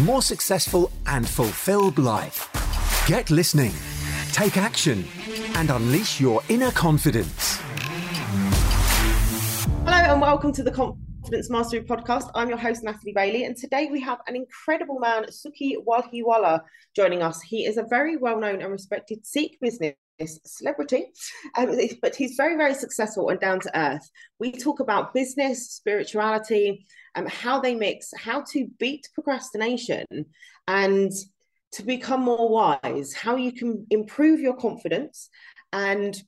more successful, and fulfilled life. Get listening, take action, and unleash your inner confidence. Hello, and welcome to the Confidence Mastery podcast. I'm your host, Natalie Bailey, and today we have an incredible man, Sukhi Wahiwala, joining us. He is a very well known and respected Sikh business celebrity, um, but he's very, very successful and down to earth. We talk about business, spirituality, um, how they mix, how to beat procrastination, and to become more wise, how you can improve your confidence and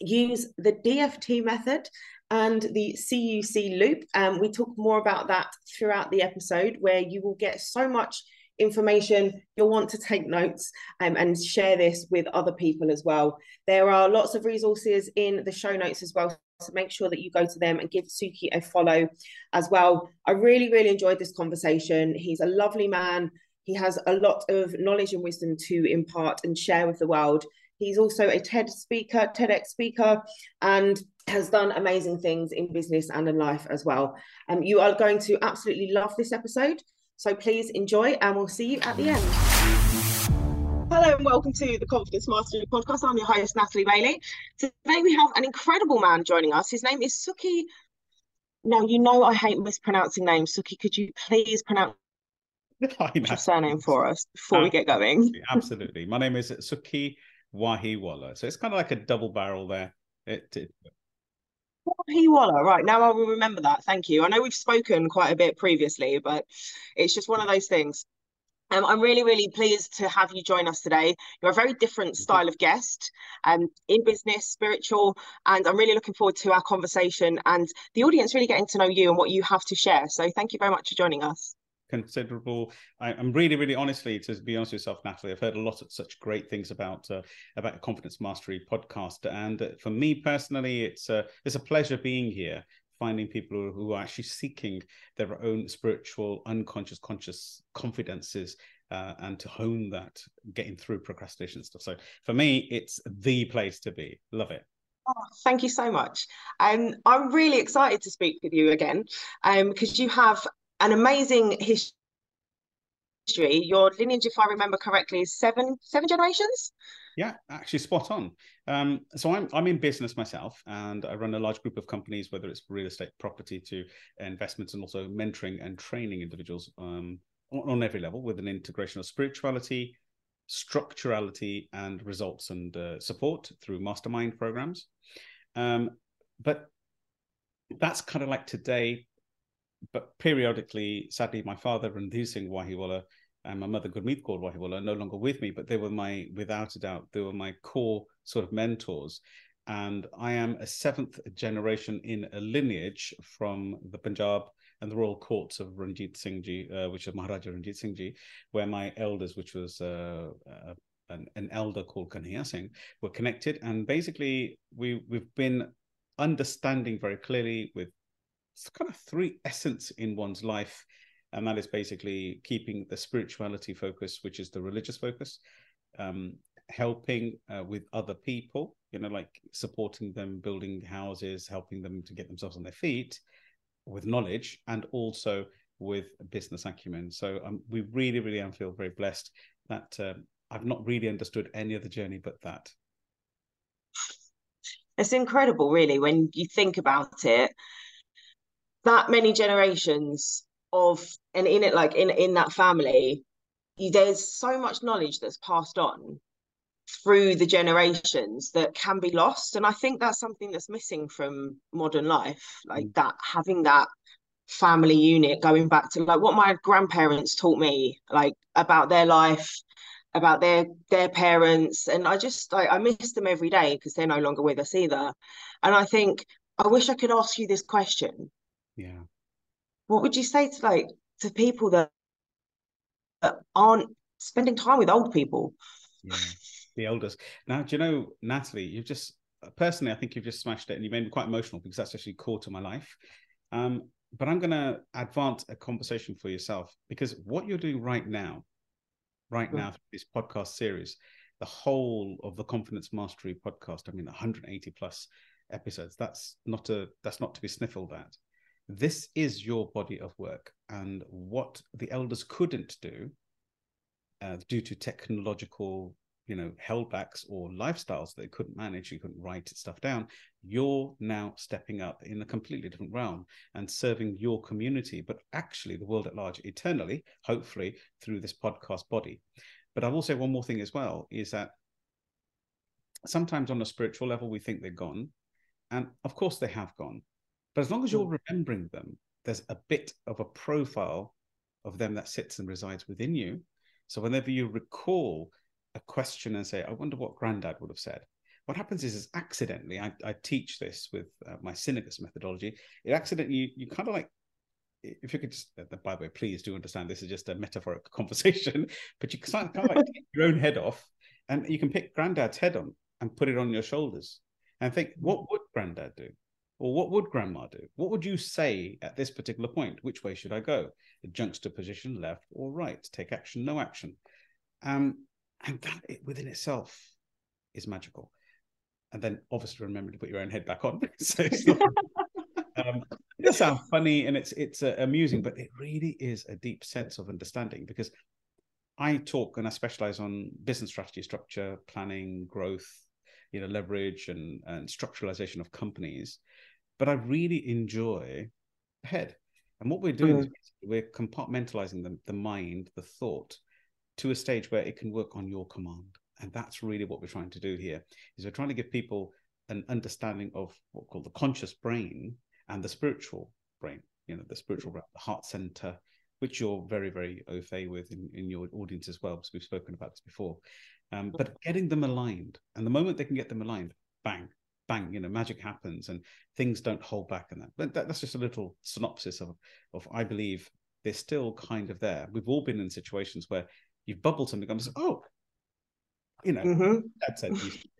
use the DFT method and the CUC loop. Um, we talk more about that throughout the episode, where you will get so much information, you'll want to take notes um, and share this with other people as well. There are lots of resources in the show notes as well. So make sure that you go to them and give Sukhi a follow as well. I really, really enjoyed this conversation. He's a lovely man. He has a lot of knowledge and wisdom to impart and share with the world. He's also a TED speaker, TEDx speaker, and has done amazing things in business and in life as well. Um, you are going to absolutely love this episode. So please enjoy, and we'll see you at the end. Hello and welcome to the Confidence Mastery podcast. I'm your host, Natalie Bailey. Today we have an incredible man joining us. His name is Sukhi. Now, you know I hate mispronouncing names. Sukhi, could you please pronounce your surname for us before we get going? Absolutely. My name is Sukhi Wahiwala. So it's kind of like a double barrel there. It, it, Wahiwala, right. Now I will remember that. Thank you. I know we've spoken quite a bit previously, but it's just one of those things. Um, I'm really, really pleased to have you join us today. You're a very different style of guest um, in business, spiritual, and I'm really looking forward to our conversation and the audience really getting to know you and what you have to share. So thank you very much for joining us considerable. I, am really, really honestly, to be honest with yourself, Natalie, I've heard a lot of such great things about uh, about Confidence Mastery podcast, and uh, for me personally, it's a it's a pleasure being here, finding people who are actually seeking their own spiritual, unconscious, conscious confidences. Uh, and to hone that, getting through procrastination stuff. So for me, it's the place to be. Love it. Oh, thank you so much. Um, I'm really excited to speak with you again because um, you have an amazing history. Your lineage, if I remember correctly, is seven seven generations. Yeah, actually, spot on. Um, so I'm I'm in business myself, and I run a large group of companies, whether it's real estate, property, to investments, and also mentoring and training individuals um, on, on every level with an integration of spirituality, structurality, and results and uh, support through mastermind programs. Um, but that's kind of like today but periodically, sadly, my father, and Randhir Singh Wahiwala, and my mother, Gurmeet Kaur Wahiwala, are no longer with me, but they were my, without a doubt, they were my core sort of mentors. And I am a seventh generation in a lineage from the Punjab and the royal courts of Ranjit Singh Ji, uh, which is Maharaja Ranjit Singh Ji, where my elders, which was uh, uh, an, an, elder called Kanhaiya Singh, were connected. And basically, we we've been understanding very clearly with kind of three essence in one's life and that is basically keeping the spirituality focus which is the religious focus um, helping uh, with other people you know like supporting them building houses helping them to get themselves on their feet with knowledge and also with business acumen. So um, we really really am feel very blessed that uh, i've not really understood any other journey but that. It's incredible really when you think about it. That many generations of and in it like in in that family there's so much knowledge that's passed on through the generations that can be lost. And i think that's something that's missing from modern life like mm. that having that family unit going back to like what my grandparents taught me like about their life about their their parents. And i just I, I miss them every day because they're no longer with us either. And i think i wish i could ask you this question. Yeah what would you say to like to people that aren't spending time with old people. Yeah, the elders. Now, do you know, Natalie, you've just personally, I think you've just smashed it, and you made me quite emotional because that's actually core to my life. Um, but I'm going to advance a conversation for yourself because what you're doing right now, right mm. now, this podcast series, the whole of the Confidence Mastery podcast, I mean, 180 plus episodes. That's not a that's not to be sniffled at. This is your body of work, and what the elders couldn't do uh, due to technological you know holdbacks or lifestyles that they couldn't manage you couldn't write stuff down you're now stepping up in a completely different realm and serving your community but actually the world at large eternally hopefully through this podcast body. But i will say one more thing as well is that sometimes on a spiritual level we think they're gone and of course they have gone but as long as you're hmm. remembering them there's a bit of a profile of them that sits and resides within you so whenever you recall a question and say, I wonder what granddad would have said. What happens is, is accidentally, I, I teach this with uh, my Synergus methodology. It accidentally, you, you kind of like, if you could just, uh, by the way, please do understand this is just a metaphoric conversation, but you kind of, kind of like take your own head off and you can pick granddad's head on and put it on your shoulders and think, what would granddad do? Or what would grandma do? What would you say at this particular point? Which way should I go? The juxtaposition, left or right? Take action, no action. Um, and that within itself is magical. And then obviously remember to put your own head back on. so not, um, it does sound funny and it's it's uh, amusing, but it really is a deep sense of understanding because I talk and I specialize on business strategy, structure, planning, growth, you know, leverage and, and structuralization of companies. But I really enjoy the head. And what we're doing mm-hmm. is we're compartmentalizing the, the mind, the thought, to a stage where it can work on your command. And that's really what we're trying to do here is we're trying to give people an understanding of what we call the conscious brain and the spiritual brain, you know, the spiritual brain, the heart center, which you're very, very au fait with in, in your audience as well, because we've spoken about this before. Um, but getting them aligned, and the moment they can get them aligned, bang, bang, you know, magic happens and things don't hold back. And that, but that, that's just a little synopsis of, of I believe they're still kind of there. We've all been in situations where you've bubbled something comes, oh, you know, mm-hmm. dad said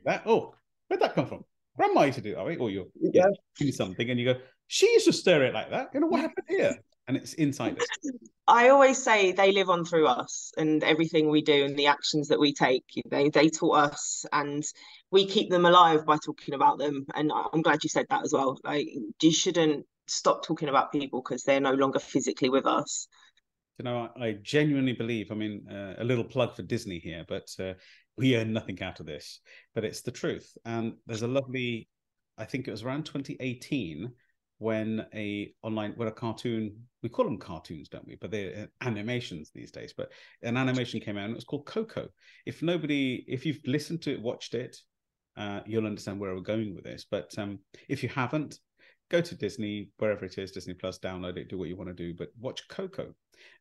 that. Oh, where'd that come from? Grandma used to do that, right? Or you're yeah. doing something and you go, she used to stare it like that. You know, what happened here? And it's inside us. I always say they live on through us and everything we do and the actions that we take. They they taught us and we keep them alive by talking about them. And I'm glad you said that as well. Like you shouldn't stop talking about people because they're no longer physically with us you know, I, I genuinely believe. I mean, uh, a little plug for Disney here, but uh, we earn nothing out of this. But it's the truth. And there's a lovely, I think it was around 2018 when a online when a cartoon we call them cartoons don't we? But they're uh, animations these days. But an animation came out and it was called coco. If nobody if you've listened to it watched it uh, you'll understand where we're going with this. But um, if you haven't go to disney wherever it is disney plus download it do what you want to do but watch coco.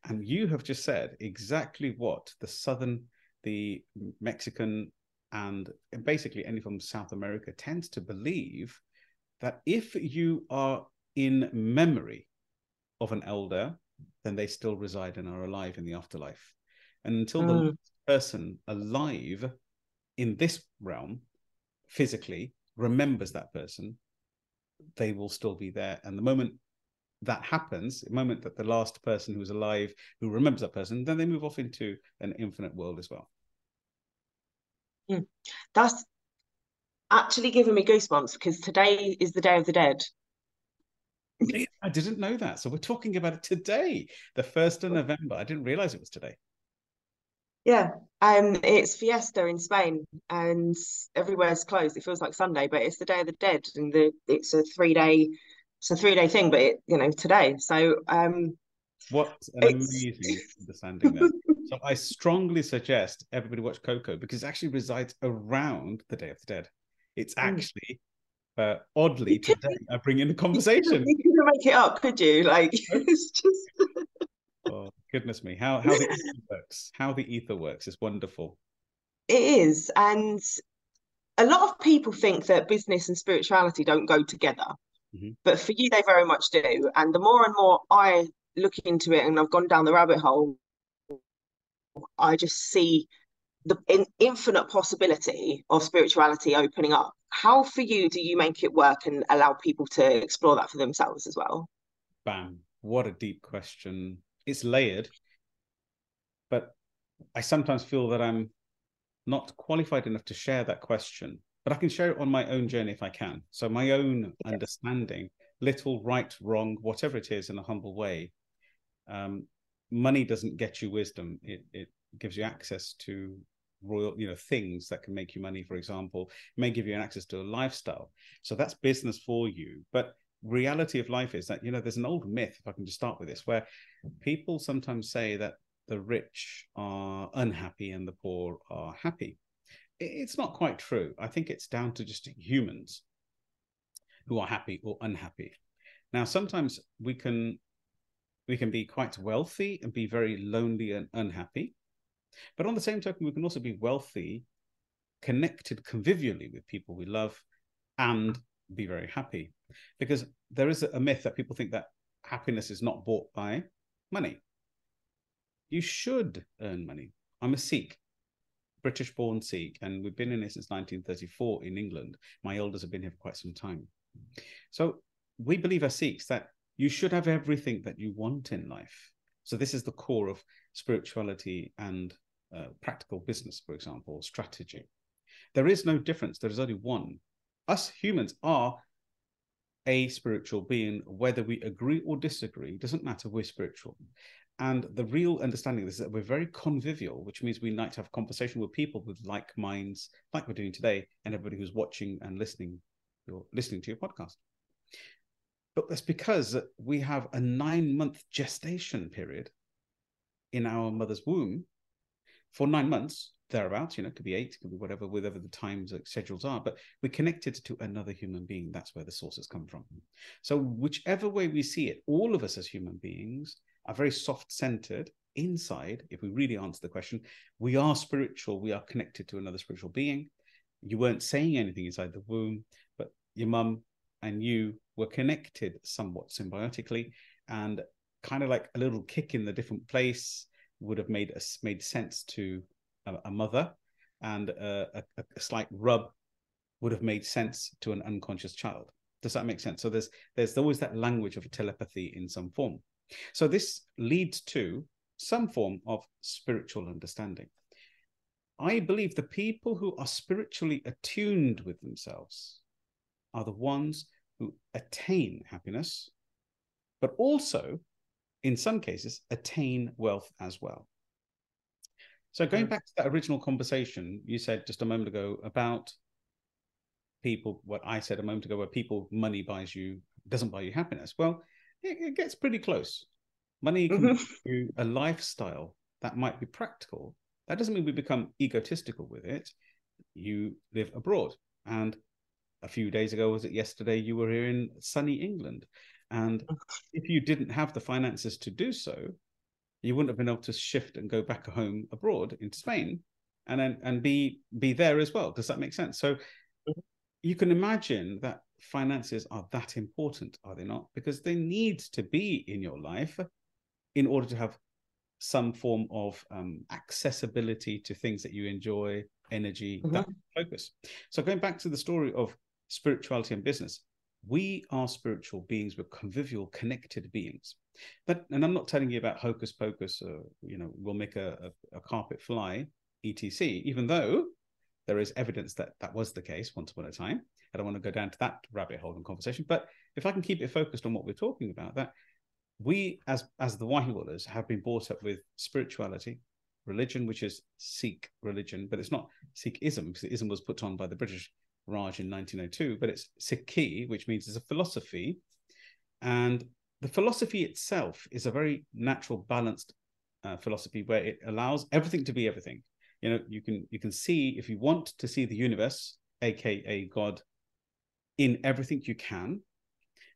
And you have just said exactly what the Southern, the Mexican, and basically any from South America tends to believe that if you are in memory of an elder, then they still reside and are alive in the afterlife. And until mm. the person alive in this realm physically remembers that person, they will still be there. And the moment that happens, the moment that the last person who's alive who remembers that person, then they move off into an infinite world as well. Mm. That's actually giving me goosebumps because today is the Day of the Dead. I didn't know that. So we're talking about it today, the 1st of November. I didn't realize it was today. Yeah, um, it's Fiesta in Spain, and everywhere's closed. It feels like Sunday, but it's the Day of the Dead, and the it's a three day it's a three day thing, but it, you know, today. So um what an amazing understanding there. so I strongly suggest everybody watch Coco because it actually resides around the Day of the Dead. It's hmm. actually uh, oddly today I bring in the conversation. You couldn't make it up, could you? Like it's just oh goodness me. How how the ether works. How the ether works is wonderful. It is. And a lot of people think that business and spirituality don't go together. Mm-hmm. But for you, they very much do. And the more and more I look into it and I've gone down the rabbit hole, I just see the in, infinite possibility of spirituality opening up. How for you do you make it work and allow people to explore that for themselves as well? Bam. What a deep question. It's layered, but I sometimes feel that I'm not qualified enough to share that question, but I can share it on my own journey if I can. So, my own yes. understanding, little, right, wrong, whatever it is, in a humble way. Um, money doesn't get you wisdom, it, it gives you access to royal you know things that can make you money for example may give you an access to a lifestyle. So that's business for you. But reality of life is that you know there's an old myth if i can just start with this where people sometimes say that the rich are unhappy and the poor are happy. It's not quite true. I think it's down to just humans who are happy or unhappy. Now sometimes we can we can be quite wealthy and be very lonely and unhappy but on the same token, we can also be wealthy, connected convivially with people we love, and be very happy. Because there is a myth that people think that happiness is not bought by money. You should earn money. I'm a Sikh, British born Sikh, and we've been in here since 1934 in England. My elders have been here for quite some time. So we believe as Sikhs that you should have everything that you want in life. So this is the core of spirituality and uh, practical business, for example, strategy. There is no difference. There is only one. Us humans are a spiritual being, whether we agree or disagree, doesn't matter. We're spiritual. And the real understanding is that we're very convivial, which means we like to have conversation with people with like minds, like we're doing today, and everybody who's watching and listening, you're listening to your podcast. But that's because we have a nine month gestation period in our mother's womb for nine months, thereabouts, you know, it could be eight, could be whatever, whatever the times uh, schedules are, but we're connected to another human being. That's where the sources come from. So, whichever way we see it, all of us as human beings are very soft centered inside. If we really answer the question, we are spiritual, we are connected to another spiritual being. You weren't saying anything inside the womb, but your mum and you were connected somewhat symbiotically and kind of like a little kick in the different place would have made us made sense to a, a mother, and a, a, a, slight rub would have made sense to an unconscious child. Does that make sense? So there's there's always that language of telepathy in some form. So this leads to some form of spiritual understanding. I believe the people who are spiritually attuned with themselves are the ones who attain happiness, but also in some cases, attain wealth as well. So going hmm. back to that original conversation, you said just a moment ago about people, what I said a moment ago, where people money buys you doesn't buy you happiness. Well, it, it gets pretty close. Money can mm-hmm. you a lifestyle that might be practical. That doesn't mean we become egotistical with it. You live abroad, and a few days ago, was it yesterday? You were here in sunny England. And if you didn't have the finances to do so, you wouldn't have been able to shift and go back home abroad into Spain and then and be be there as well. Does that make sense? So mm-hmm. you can imagine that finances are that important, are they not? Because they need to be in your life in order to have some form of um, accessibility to things that you enjoy, energy, mm-hmm. that focus. So going back to the story of spirituality and business, we are spiritual beings we're convivial connected beings. But and i'm not telling you about hocus pocus or you know we'll make a, a, a carpet fly etc even though there is evidence that that was the case once upon a time. I don't want to go down to that rabbit hole in conversation but if i can keep it focused on what we're talking about that we as as the Wahiwalas have been brought up with spirituality religion which is sikh religion but it's not sikhism because ism was put on by the british Raj in 1902, but it's Sikhi, which means it's a philosophy. And the philosophy itself is a very natural, balanced uh, philosophy where it allows everything to be everything. You know, you can you can see if you want to see the universe, aka God, in everything you can,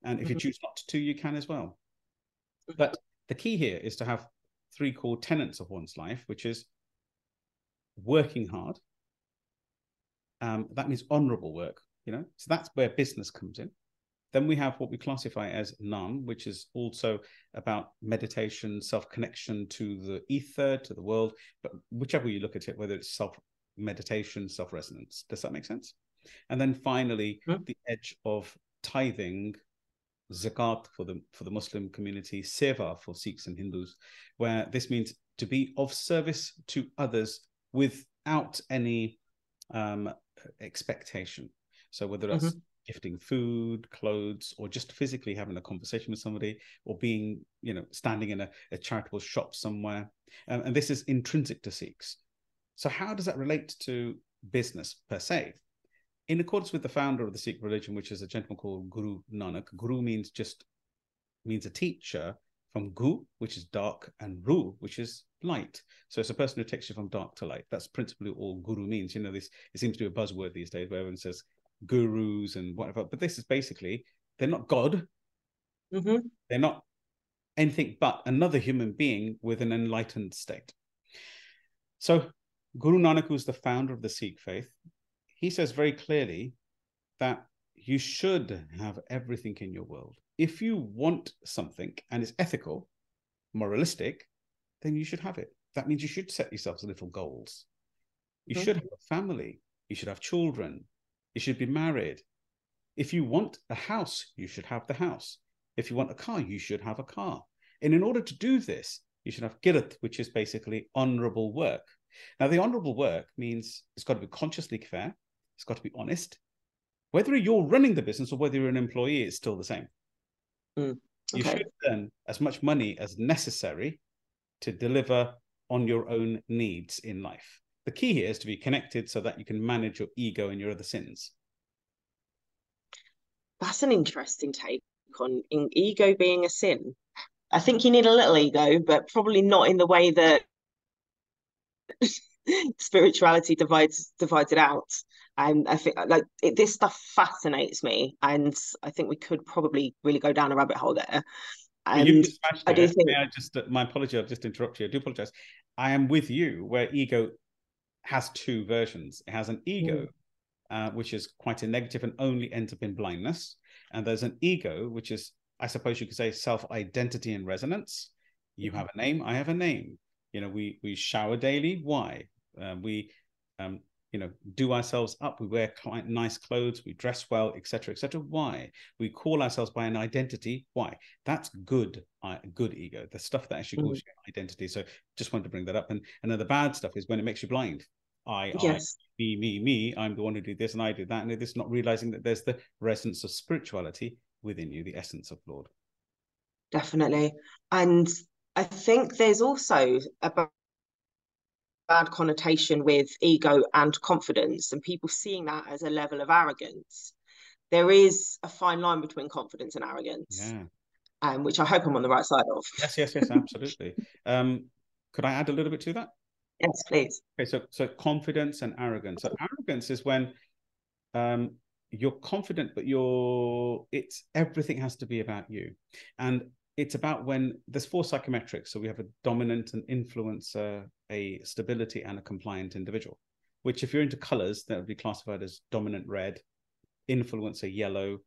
and if mm-hmm. you choose not to, you can as well. But the key here is to have three core tenets of one's life, which is working hard, um, that means honorable work, you know. So that's where business comes in. Then we have what we classify as Nam, which is also about meditation, self connection to the ether, to the world, but whichever you look at it, whether it's self meditation, self resonance. Does that make sense? And then finally, mm-hmm. the edge of tithing, zakat for the for the Muslim community, seva for Sikhs and Hindus, where this means to be of service to others without any um, expectation. So whether that's mm-hmm. gifting food, clothes, or just physically having a conversation with somebody, or being, you know, standing in a, a charitable shop somewhere, um, and this is intrinsic to Sikhs. So how does that relate to business per se? In accordance with the founder of the Sikh religion, which is a gentleman called Guru Nanak, Guru means just means a teacher from gu, which is dark, and ru, which is light. So it's a person who takes you from dark to light. That's principally all guru means. You know, this it seems to be a buzzword these days where everyone says gurus and whatever. But this is basically they're not God. Mm-hmm. They're not anything but another human being with an enlightened state. So Guru Nanak, who's the founder of the Sikh faith, he says very clearly that you should have everything in your world. If you want something and it's ethical, moralistic, then you should have it. That means you should set yourselves little goals. You mm-hmm. should have a family. You should have children. You should be married. If you want a house, you should have the house. If you want a car, you should have a car. And in order to do this, you should have kirat, which is basically honorable work. Now, the honorable work means it's got to be consciously fair, it's got to be honest. Whether you're running the business or whether you're an employee, it's still the same. Mm, okay. You should earn as much money as necessary to deliver on your own needs in life. The key here is to be connected so that you can manage your ego and your other sins. That's an interesting take on ego being a sin. I think you need a little ego, but probably not in the way that spirituality divides divides it out. And I think like it, this stuff fascinates me, and I think we could probably really go down a rabbit hole there. And you I do think I just uh, my apology, I'll just interrupt you. I do apologize. I am with you where ego has two versions. It has an ego, mm. uh, which is quite a negative and only ends up in blindness, and there's an ego, which is I suppose you could say self identity and resonance. You mm-hmm. have a name, I have a name. You know, we we shower daily. Why? Um, we um, you know do ourselves up we wear quite nice clothes we dress well etc etc why we call ourselves by an identity why that's good uh, good ego the stuff that actually calls mm. you identity so just wanted to bring that up and and then the bad stuff is when it makes you blind I, yes. I, me, me, me, I'm the one who do this and I do that. And it's not realizing that there's the resonance of spirituality within you, the essence of Lord. Definitely. And I think there's also about bad connotation with ego and confidence and people seeing that as a level of arrogance there is a fine line between confidence and arrogance yeah. um, which i hope i'm on the right side of. Yes yes yes absolutely. Um, could i add a little bit to that? Yes please. Okay so so confidence and arrogance. So arrogance is when um, you're confident but you're it's everything has to be about you. And it's about when there's four psychometrics. So we have a dominant, an influencer, a stability, and a compliant individual. Which, if you're into colors, that would be classified as dominant red, influencer yellow,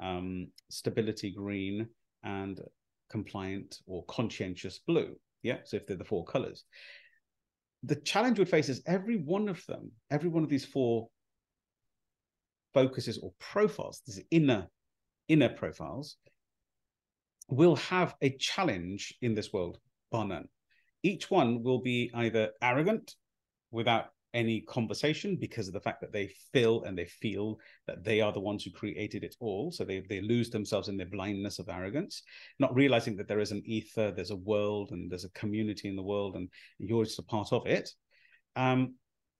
um, stability green, and compliant or conscientious blue. Yeah. So if they're the four colors, the challenge we face is every one of them, every one of these four focuses or profiles, these inner inner profiles, will have a challenge in this world, bar none. Each one will be either arrogant without any conversation because of the fact that they feel and they feel that they are the ones who created it all. So they, they lose themselves in their blindness of arrogance, not realizing that there is an ether, there's a world, and there's a community in the world, and you're just a part of it, um,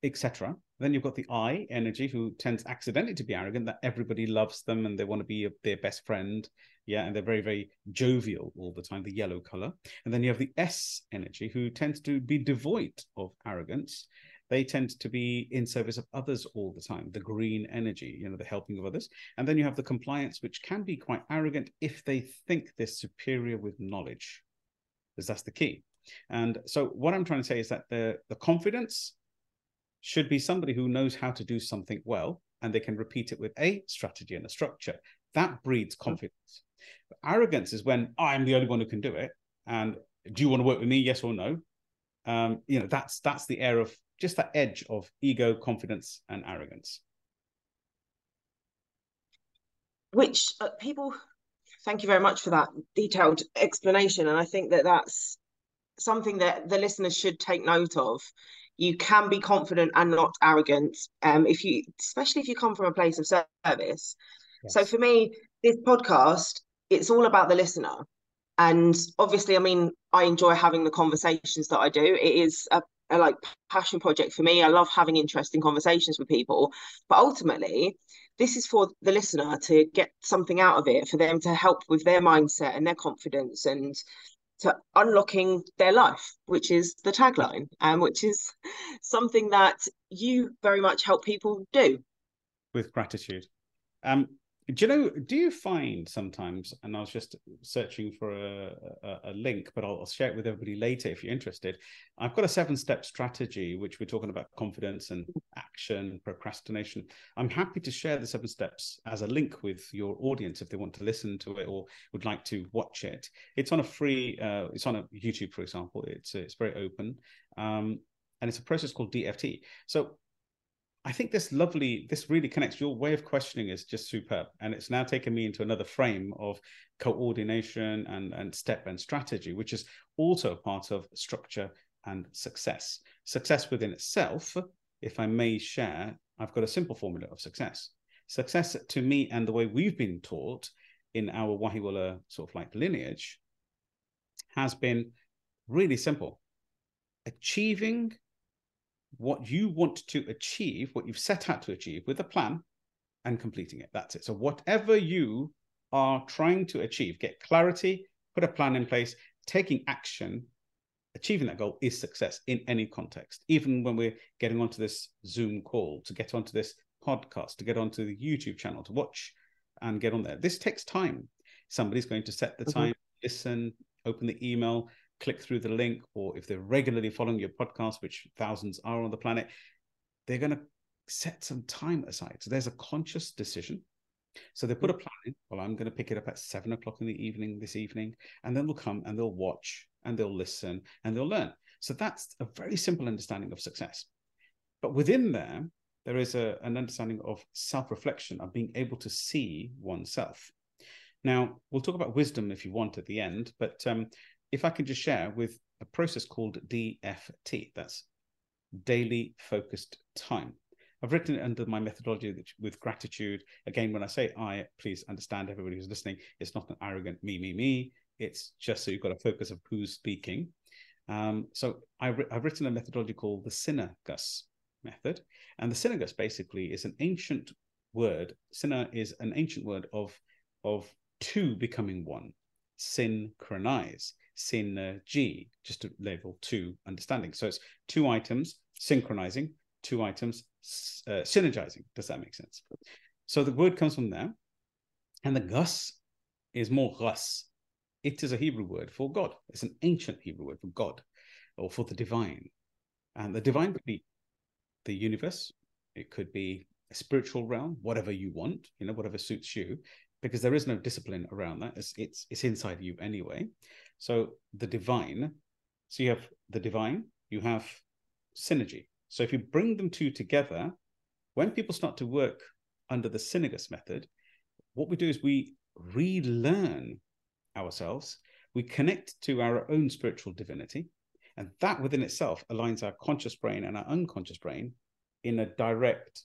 etc. Then you've got the I energy, who tends accidentally to be arrogant, that everybody loves them and they want to be their best friend, yeah, and they're very, very jovial all the time, the yellow color. And then you have the S energy, who tends to be devoid of arrogance. They tend to be in service of others all the time, the green energy, you know, the helping of others. And then you have the compliance, which can be quite arrogant if they think they're superior with knowledge, because that's the key. And so what I'm trying to say is that the, the confidence should be somebody who knows how to do something well and they can repeat it with a strategy and a structure That breeds confidence. Arrogance is when I'm the only one who can do it, and do you want to work with me? Yes or no? Um, you know, that's that's the air of just that edge of ego, confidence, and arrogance. Which uh, people, thank you very much for that detailed explanation, and I think that that's something that the listeners should take note of. You can be confident and not arrogant, um, if you, especially if you come from a place of service. Yes. So for me, this podcast, it's all about the listener. And obviously i mean i enjoy having the conversations that i do. It is a, a, like passion project for me. I love having interesting conversations with people. But ultimately this is for the listener to get something out of it for them to help with their mindset and their confidence and to unlocking their life which is the tagline and um, which is something that you very much help people do. With gratitude. Um do you know? Do you find sometimes? And I was just searching for a, a, a link, but I'll, I'll, share it with everybody later if you're interested. I've got a seven-step strategy, which we're talking about confidence and action, procrastination. I'm happy to share the seven steps as a link with your audience if they want to listen to it or would like to watch it. It's on a free. Uh, it's on a YouTube, for example. It's it's very open, um, and it's a process called DFT. So I think this lovely, this really connects. Your way of questioning is just superb. And it's now taken me into another frame of coordination and, and step and strategy, which is also part of structure and success. Success within itself, if I may share, I've got a simple formula of success. Success to me and the way we've been taught in our Wahiwala sort of like lineage has been really simple. Achieving what you want to achieve, what you've set out to achieve with a plan and completing it. That's it. So, whatever you are trying to achieve, get clarity, put a plan in place, taking action, achieving that goal is success in any context. Even when we're getting onto this Zoom call, to get onto this podcast, to get onto the YouTube channel, to watch and get on there. This takes time. Somebody's going to set the mm-hmm. time, mm-hmm. listen, open the email, click through the link, or if they're regularly following your podcast, which thousands are on the planet, they're going to set some time aside. So there's a conscious decision. So they put a plan in. Well, I'm going to pick it up at seven o'clock in the evening this evening, and then they'll come and they'll watch and they'll listen and they'll learn. So that's a very simple understanding of success. But within there, there is a, an understanding of self reflection, of being able to see oneself. Now, we'll talk about wisdom if you want at the end, but um, if I can just share with a process called DFT, that's daily focused time. I've written it under my methodology with gratitude. Again, when I say I, please understand everybody who's listening, it's not an arrogant me, me, me. It's just so you've got a focus of who's speaking. Um, so I have written a methodology called the Synergus method. And the Synergus basically is an ancient word. Syner is an ancient word of, of two becoming one, synchronize synergy, just to level two understanding. So it's two items synchronizing, two items uh, synergizing. Does that make sense? So the word comes from there. And the gus is more gus. It is a Hebrew word for God. It's an ancient Hebrew word for God or for the divine. And the divine could be the universe, it could be a spiritual realm, whatever you want, you know, whatever suits you, because there is no discipline around that. It's it's, it's inside you anyway. So the divine, so you have the divine, you have synergy. So if you bring them two together, when people start to work under the Synergus method, what we do is we relearn ourselves, we connect to our own spiritual divinity, and that within itself aligns our conscious brain and our unconscious brain in a direct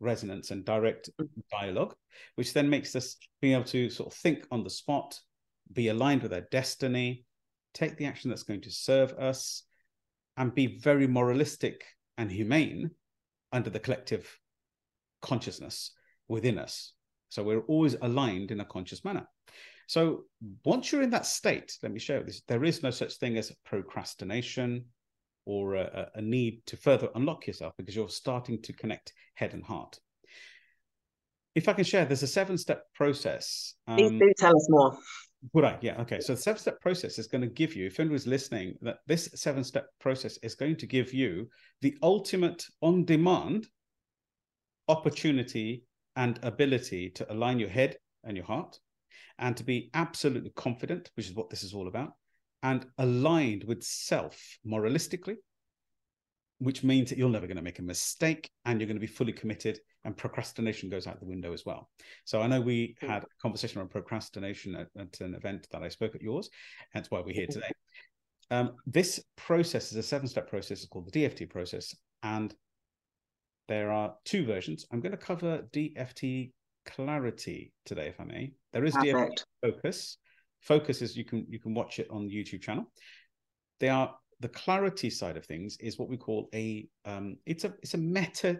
resonance and direct mm-hmm. dialogue, which then makes us being able to sort of think on the spot, be aligned with our destiny, take the action that's going to serve us, and be very moralistic and humane under the collective consciousness within us. So we're always aligned in a conscious manner. So once you're in that state, let me share this. There is no such thing as procrastination or a, a need to further unlock yourself because you're starting to connect head and heart. If I can share, there's a seven-step process. Um, Please do tell us more. Would I? Yeah. Okay. So the seven step process is going to give you, if anyone's listening, that this seven step process is going to give you the ultimate on demand opportunity and ability to align your head and your heart, and to be absolutely confident, which is what this is all about, and aligned with self moralistically, which means that you're never going to make a mistake and you're going to be fully committed and procrastination goes out the window as well. So I know we had a conversation on procrastination at, at an event that I spoke at yours, hence why we're here today. Um, this process is a seven step process it's called the DFT process. And there are two versions. I'm going to cover DFT clarity today, if I may. There is Perfect. DFT focus. Focus is you can you can watch it on the YouTube channel. They are the clarity side of things is what we call a um, it's a it's a meta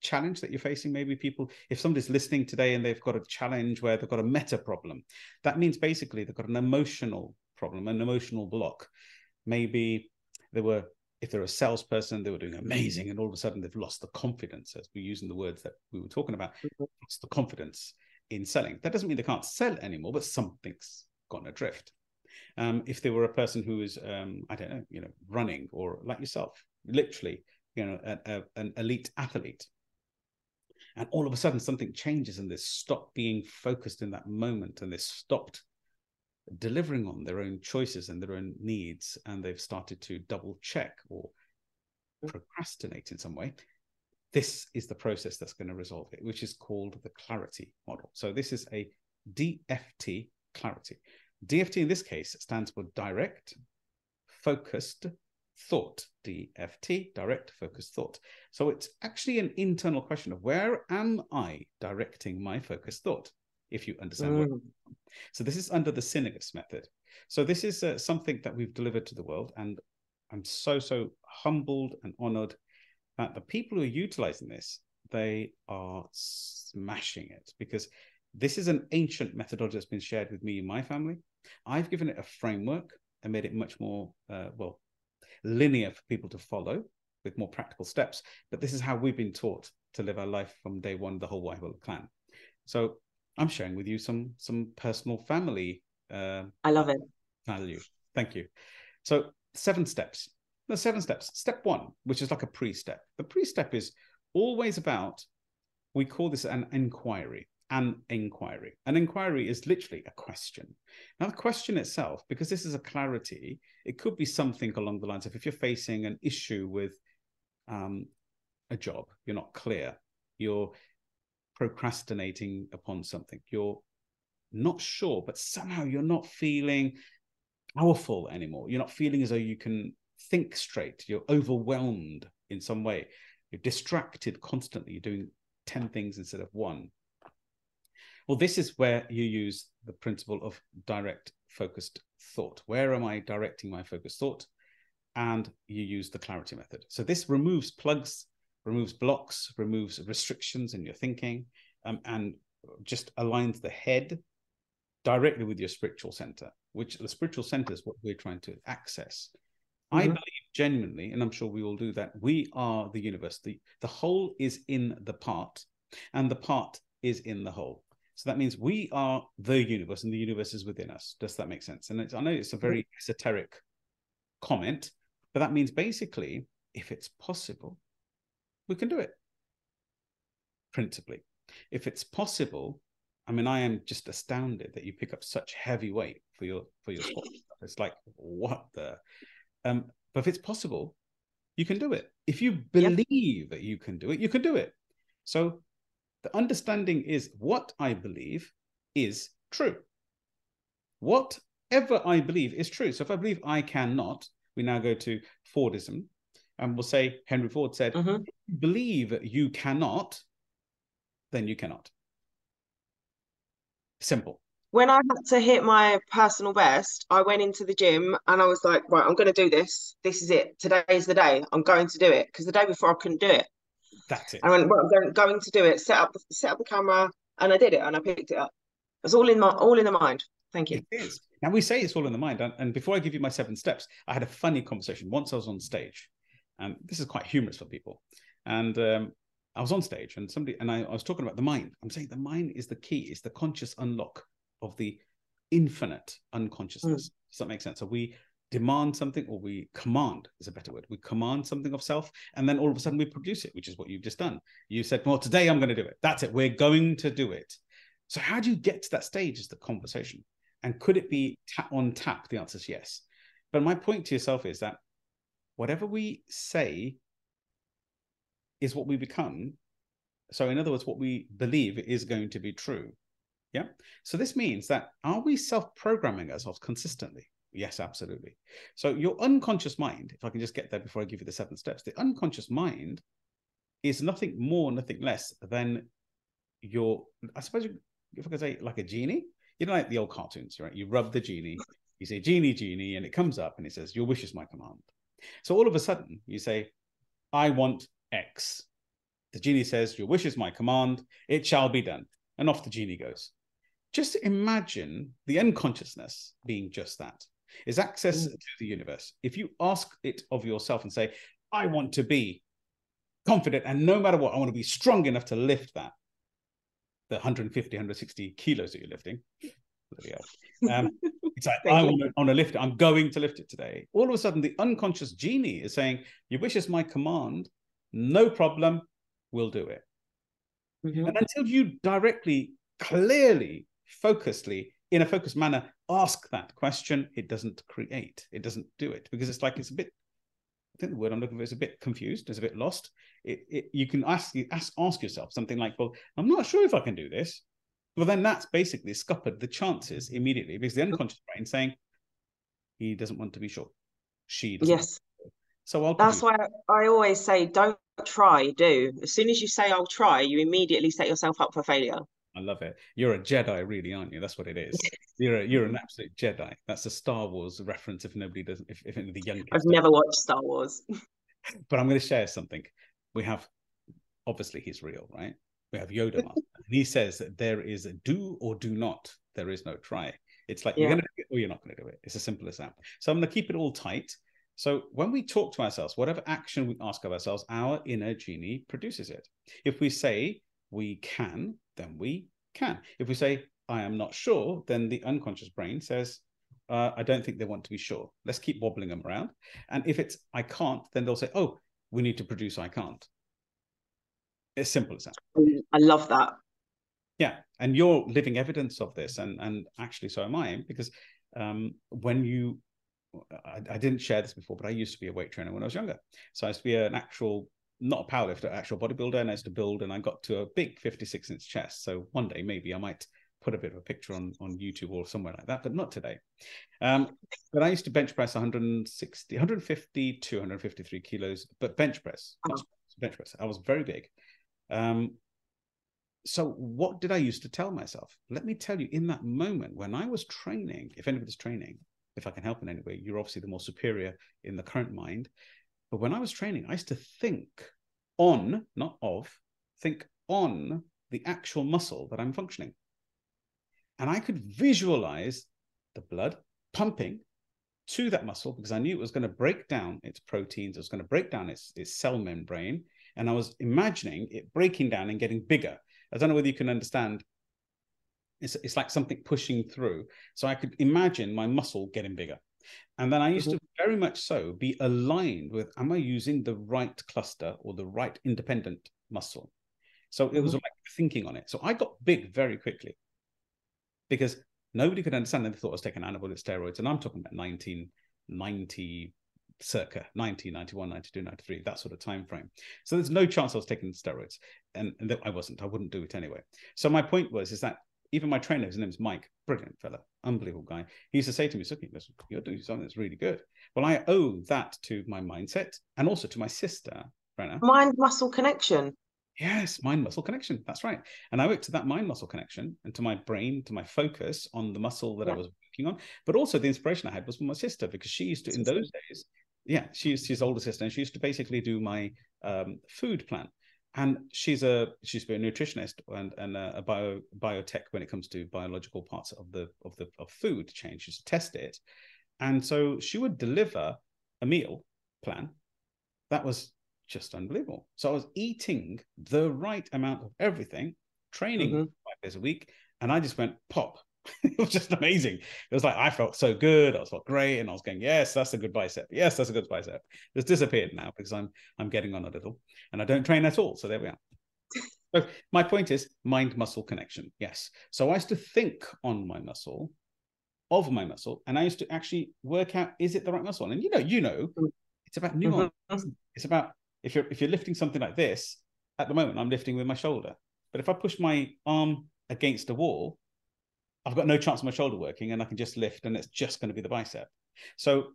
challenge that you're facing maybe people if somebody's listening today and they've got a challenge where they've got a meta problem that means basically they've got an emotional problem an emotional block maybe they were if they're a salesperson they were doing amazing and all of a sudden they've lost the confidence as we're using the words that we were talking about mm-hmm. lost the confidence in selling that doesn't mean they can't sell anymore but something's gone adrift. Um, if they were a person who is um, i don't know you know running or like yourself literally you know a, a, an elite athlete and all of a sudden something changes and they stop being focused in that moment and they stopped delivering on their own choices and their own needs and they've started to double check or procrastinate in some way this is the process that's going to resolve it which is called the clarity model. So this is a dft clarity dft in this case stands for direct focused thought, DFT, direct focused thought. So it's actually an internal question of where am I directing my focused thought, if you understand mm. what. So this is under the Synergus method. So this is uh, something that we've delivered to the world, and I'm so so humbled and honored that the people who are utilizing this they are smashing it because this is an ancient methodology that's been shared with me and my family. I've given it a framework and made it much more uh, well linear for people to follow with more practical steps. But this is how we've been taught to live our life from day one, the whole White clan. So I'm sharing with you some some personal family. Uh, I love it. Value. Thank you. So seven steps. The seven steps. Step one, which is like a pre-step. The pre-step is always about. We call this an inquiry an inquiry. An inquiry is literally a question. Now, the question itself, because this is a clarity, it could be something along the lines of if you're facing an issue with um, a job, you're not clear, you're procrastinating upon something, you're not sure, but somehow you're not feeling powerful anymore. You're not feeling as though you can think straight. You're overwhelmed in some way. You're distracted constantly. You're doing 10 things instead of one well, this is where you use the principle of direct focused thought. Where am I directing my focused thought? And you use the clarity method. So this removes plugs, removes blocks, removes restrictions in your thinking, um, and just aligns the head directly with your spiritual center, which the spiritual center is what we're trying to access. Mm-hmm. I believe genuinely, and I'm sure we all do that, we are the universe. The, the whole is in the part, and the part is in the whole. So that means we are the universe and the universe is within us. Does that make sense? And I know it's a very esoteric comment, but that means basically, if it's possible, we can do it. Principally. If it's possible, I mean, I am just astounded that you pick up such heavy weight for your for your sport. It's like, what the um, but if it's possible, you can do it. If you believe that you can do it, you can do it. So the understanding is what I believe is true. Whatever I believe is true. So if I believe I cannot, we now go to Fordism and we'll say Henry Ford said, mm-hmm. believe you cannot, then you cannot. Simple. When I had to hit my personal best, I went into the gym and I was like, right, I'm going to do this. This is it. Today is the day. I'm going to do it. Because the day before I couldn't do it. That's it. I went, well, I'm going, to do it. Set up, set up the camera, and I did it, and I picked it up. It's all in my, all in the mind. Thank you. It is. Now we say it's all in the mind, and, and before I give you my seven steps, I had a funny conversation once. I was on stage, and this is quite humorous for people. And um, I was on stage, and somebody and I, I was talking about the mind. I'm saying the mind is the key. It's the conscious unlock of the infinite unconsciousness. Mm. Does that make sense? So we demand something or we command is a better word we command something of self and then all of a sudden we produce it which is what you've just done you said well today i'm going to do it that's it we're going to do it So how do you get to that stage? Is the conversation, and could it be tap on tap? The answer is yes. But my point to yourself is that whatever we say is what we become. So, in other words, what we believe is going to be true. Yeah. So, this means that are we self programming ourselves consistently? Yes, absolutely. So, your unconscious mind, if I can just get there before I give you the seven steps, the unconscious mind is nothing more, nothing less than your, I suppose, if I could say, like a genie, you know, like the old cartoons, right? You rub the genie, you say, Genie, Genie, and it comes up and it says, Your wish is my command. So, all of a sudden, you say, I want X. The genie says, Your wish is my command, it shall be done. And off the genie goes. Just imagine the unconsciousness being just that is access mm. to the universe. If you ask it of yourself and say, I want to be confident, and no matter what, I want to be strong enough to lift that, the 150, 160 kilos that you're lifting. Um, it's like, I want to, I want to lift it. I'm going to lift it today. All of a sudden, the unconscious genie is saying, Your wish is my command no problem, we'll do it. Mm-hmm. And until you directly, clearly, focusedly, in a focused manner, ask that question, it doesn't create, it doesn't do it because it's like it's a bit. I think the word I'm looking for is a bit confused, it's a bit lost. It, it, you can ask, ask ask yourself something like, "Well, I'm not sure if I can do this." Well, then that's basically scuppered the chances immediately because the unconscious brain saying he doesn't want to be sure. She doesn't. Yes. So I'll. That's why I always say, don't try, do. As soon as you say I'll try, you immediately set yourself up for failure. I love it. You're a Jedi, really, aren't you? That's what it is. You're a, you're an absolute Jedi. That's a Star Wars reference. If nobody doesn't, if, if the young I've never watched Star Wars. but I'm going to share something. We have, obviously, he's real, right? We have Yoda, and he says that there is a do or do not. There is no try. It's like yeah. you're going to do it or you're not going to do it. It's as simple as that. So I'm going to keep it all tight. So when we talk to ourselves, whatever action we ask of ourselves, our inner genie produces it. If we say we can, then we can. If we say I am not sure, then the unconscious brain says, uh, I don't think they want to be sure. Let's keep wobbling them around. And if it's I can't, then they'll say, oh, we need to produce I can't. It's simple as that. I love that. Yeah. And you're living evidence of this. And and actually so am I, because um, when you I, I, didn't share this before, but I used to be a weight trainer when I was younger. So I used to be an actual, not a powerlifter, actual bodybuilder, and I used to build, and I got to a big 56 inch chest. So one day maybe I might put a bit of a picture on on YouTube or somewhere like that, but not today. Um, but I used to bench press 160, 150, 253 kilos, but bench press, bench, oh. bench press. I was very big. Um, so what did I used to tell myself? Let me tell you, in that moment when I was training, if anybody's training, if I can help in any way, you're obviously the more superior in the current mind. But when I was training, I used to think on, not of, think on the actual muscle that I'm functioning. And I could visualize the blood pumping to that muscle because I knew it was going to break down its proteins, it was going to break down its, its cell membrane. And I was imagining it breaking down and getting bigger. I don't know whether you can understand it's, it's like something pushing through. So I could imagine my muscle getting bigger. And then I used mm-hmm. to very much so be aligned with am I using the right cluster or the right independent muscle? So it was mm-hmm. like thinking on it. So I got big very quickly because nobody could understand. That they thought I was taking anabolic steroids. And I'm talking about 1990, circa 1991, 92, 93, that sort of time frame. So there's no chance I was taking steroids. And, and I wasn't. I wouldn't do it anyway. So my point was is that even my trainer, his name's Mike, brilliant fella, unbelievable guy. He used to say to me, Sukhi, listen, you're doing something that's really good. Well, I owe that to my mindset and also to my sister, Brenna. Mind muscle connection. Yes, mind muscle connection. That's right. And I worked to that mind muscle connection and to my brain, to my focus on the muscle that yeah. I was working on. But also the inspiration I had was from my sister because she used to, in those days, yeah, she's his older sister, and she used to basically do my um, food plan and she's a she's been a nutritionist and, and a, bio biotech when it comes to biological parts of the of the of food chain. She's test it, and so she would deliver a meal plan that was just unbelievable. So I was eating the right amount of everything, training mm-hmm. five days a week, and I just went pop. it was just amazing. It was like I felt so good. I was felt great, and I was going, "Yes, that's a good bicep. Yes, that's a good bicep." It's disappeared now because I'm I'm getting on a little, and I don't train at all. So there we are. So my point is mind muscle connection. Yes. So I used to think on my muscle, of my muscle, and I used to actually work out is it the right muscle? And you know, you know, mm. it's about nuance. Mm-hmm. It's about if you're if you're lifting something like this, at the moment I'm lifting with my shoulder. But if I push my arm against a wall, I've got no chance of my shoulder working and I can just lift and it's just going to be the bicep. So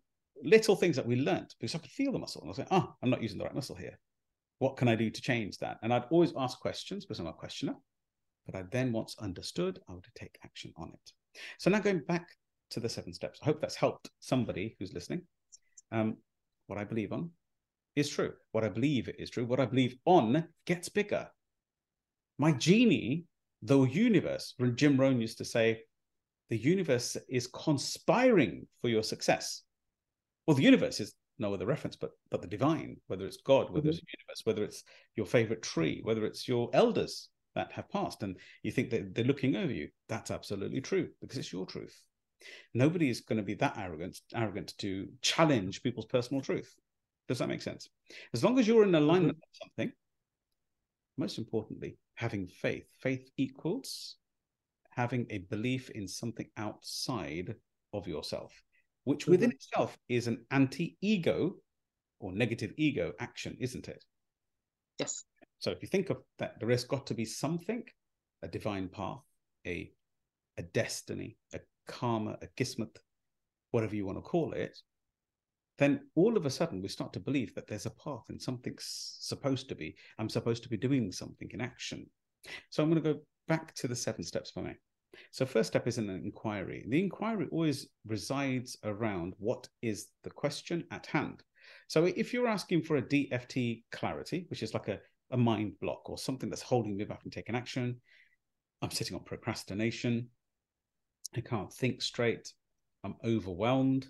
little things that we learned because I could feel the muscle and I was like, oh, I'm not using the right muscle here. What can I do to change that? And I'd always ask questions because I'm a questioner. But I then, once understood, I would take action on it. So now going back to the seven steps, I hope that's helped somebody who's listening. Um, what I believe on is true. What I believe is true. What I believe on gets bigger. My genie, the universe, when Jim Rohn used to say, the universe is conspiring for your success. Well, the universe is no other reference but but the divine, whether it's God, whether mm-hmm. it's the universe, whether it's your favorite tree, whether it's your elders that have passed, and you think that they're looking over you. That's absolutely true because it's your truth. Nobody is going to be that arrogant arrogant to challenge people's personal truth. Does that make sense? As long as you're in alignment mm-hmm. with something, most importantly, having faith. Faith equals having a belief in something outside of yourself, which mm-hmm. within itself is an anti ego or negative ego action, isn't it? Yes. So if you think of that, there has got to be something, a divine path, a a destiny, a karma, a kismet, whatever you want to call it, then all of a sudden we start to believe that there's a path and something's supposed to be. I'm supposed to be doing something in action. So I'm going to go back to the seven steps for me. So, first step is an inquiry. The inquiry always resides around what is the question at hand. So, if you're asking for a DFT clarity, which is like a, a mind block or something that's holding me back from taking action, I'm sitting on procrastination, I can't think straight, I'm overwhelmed,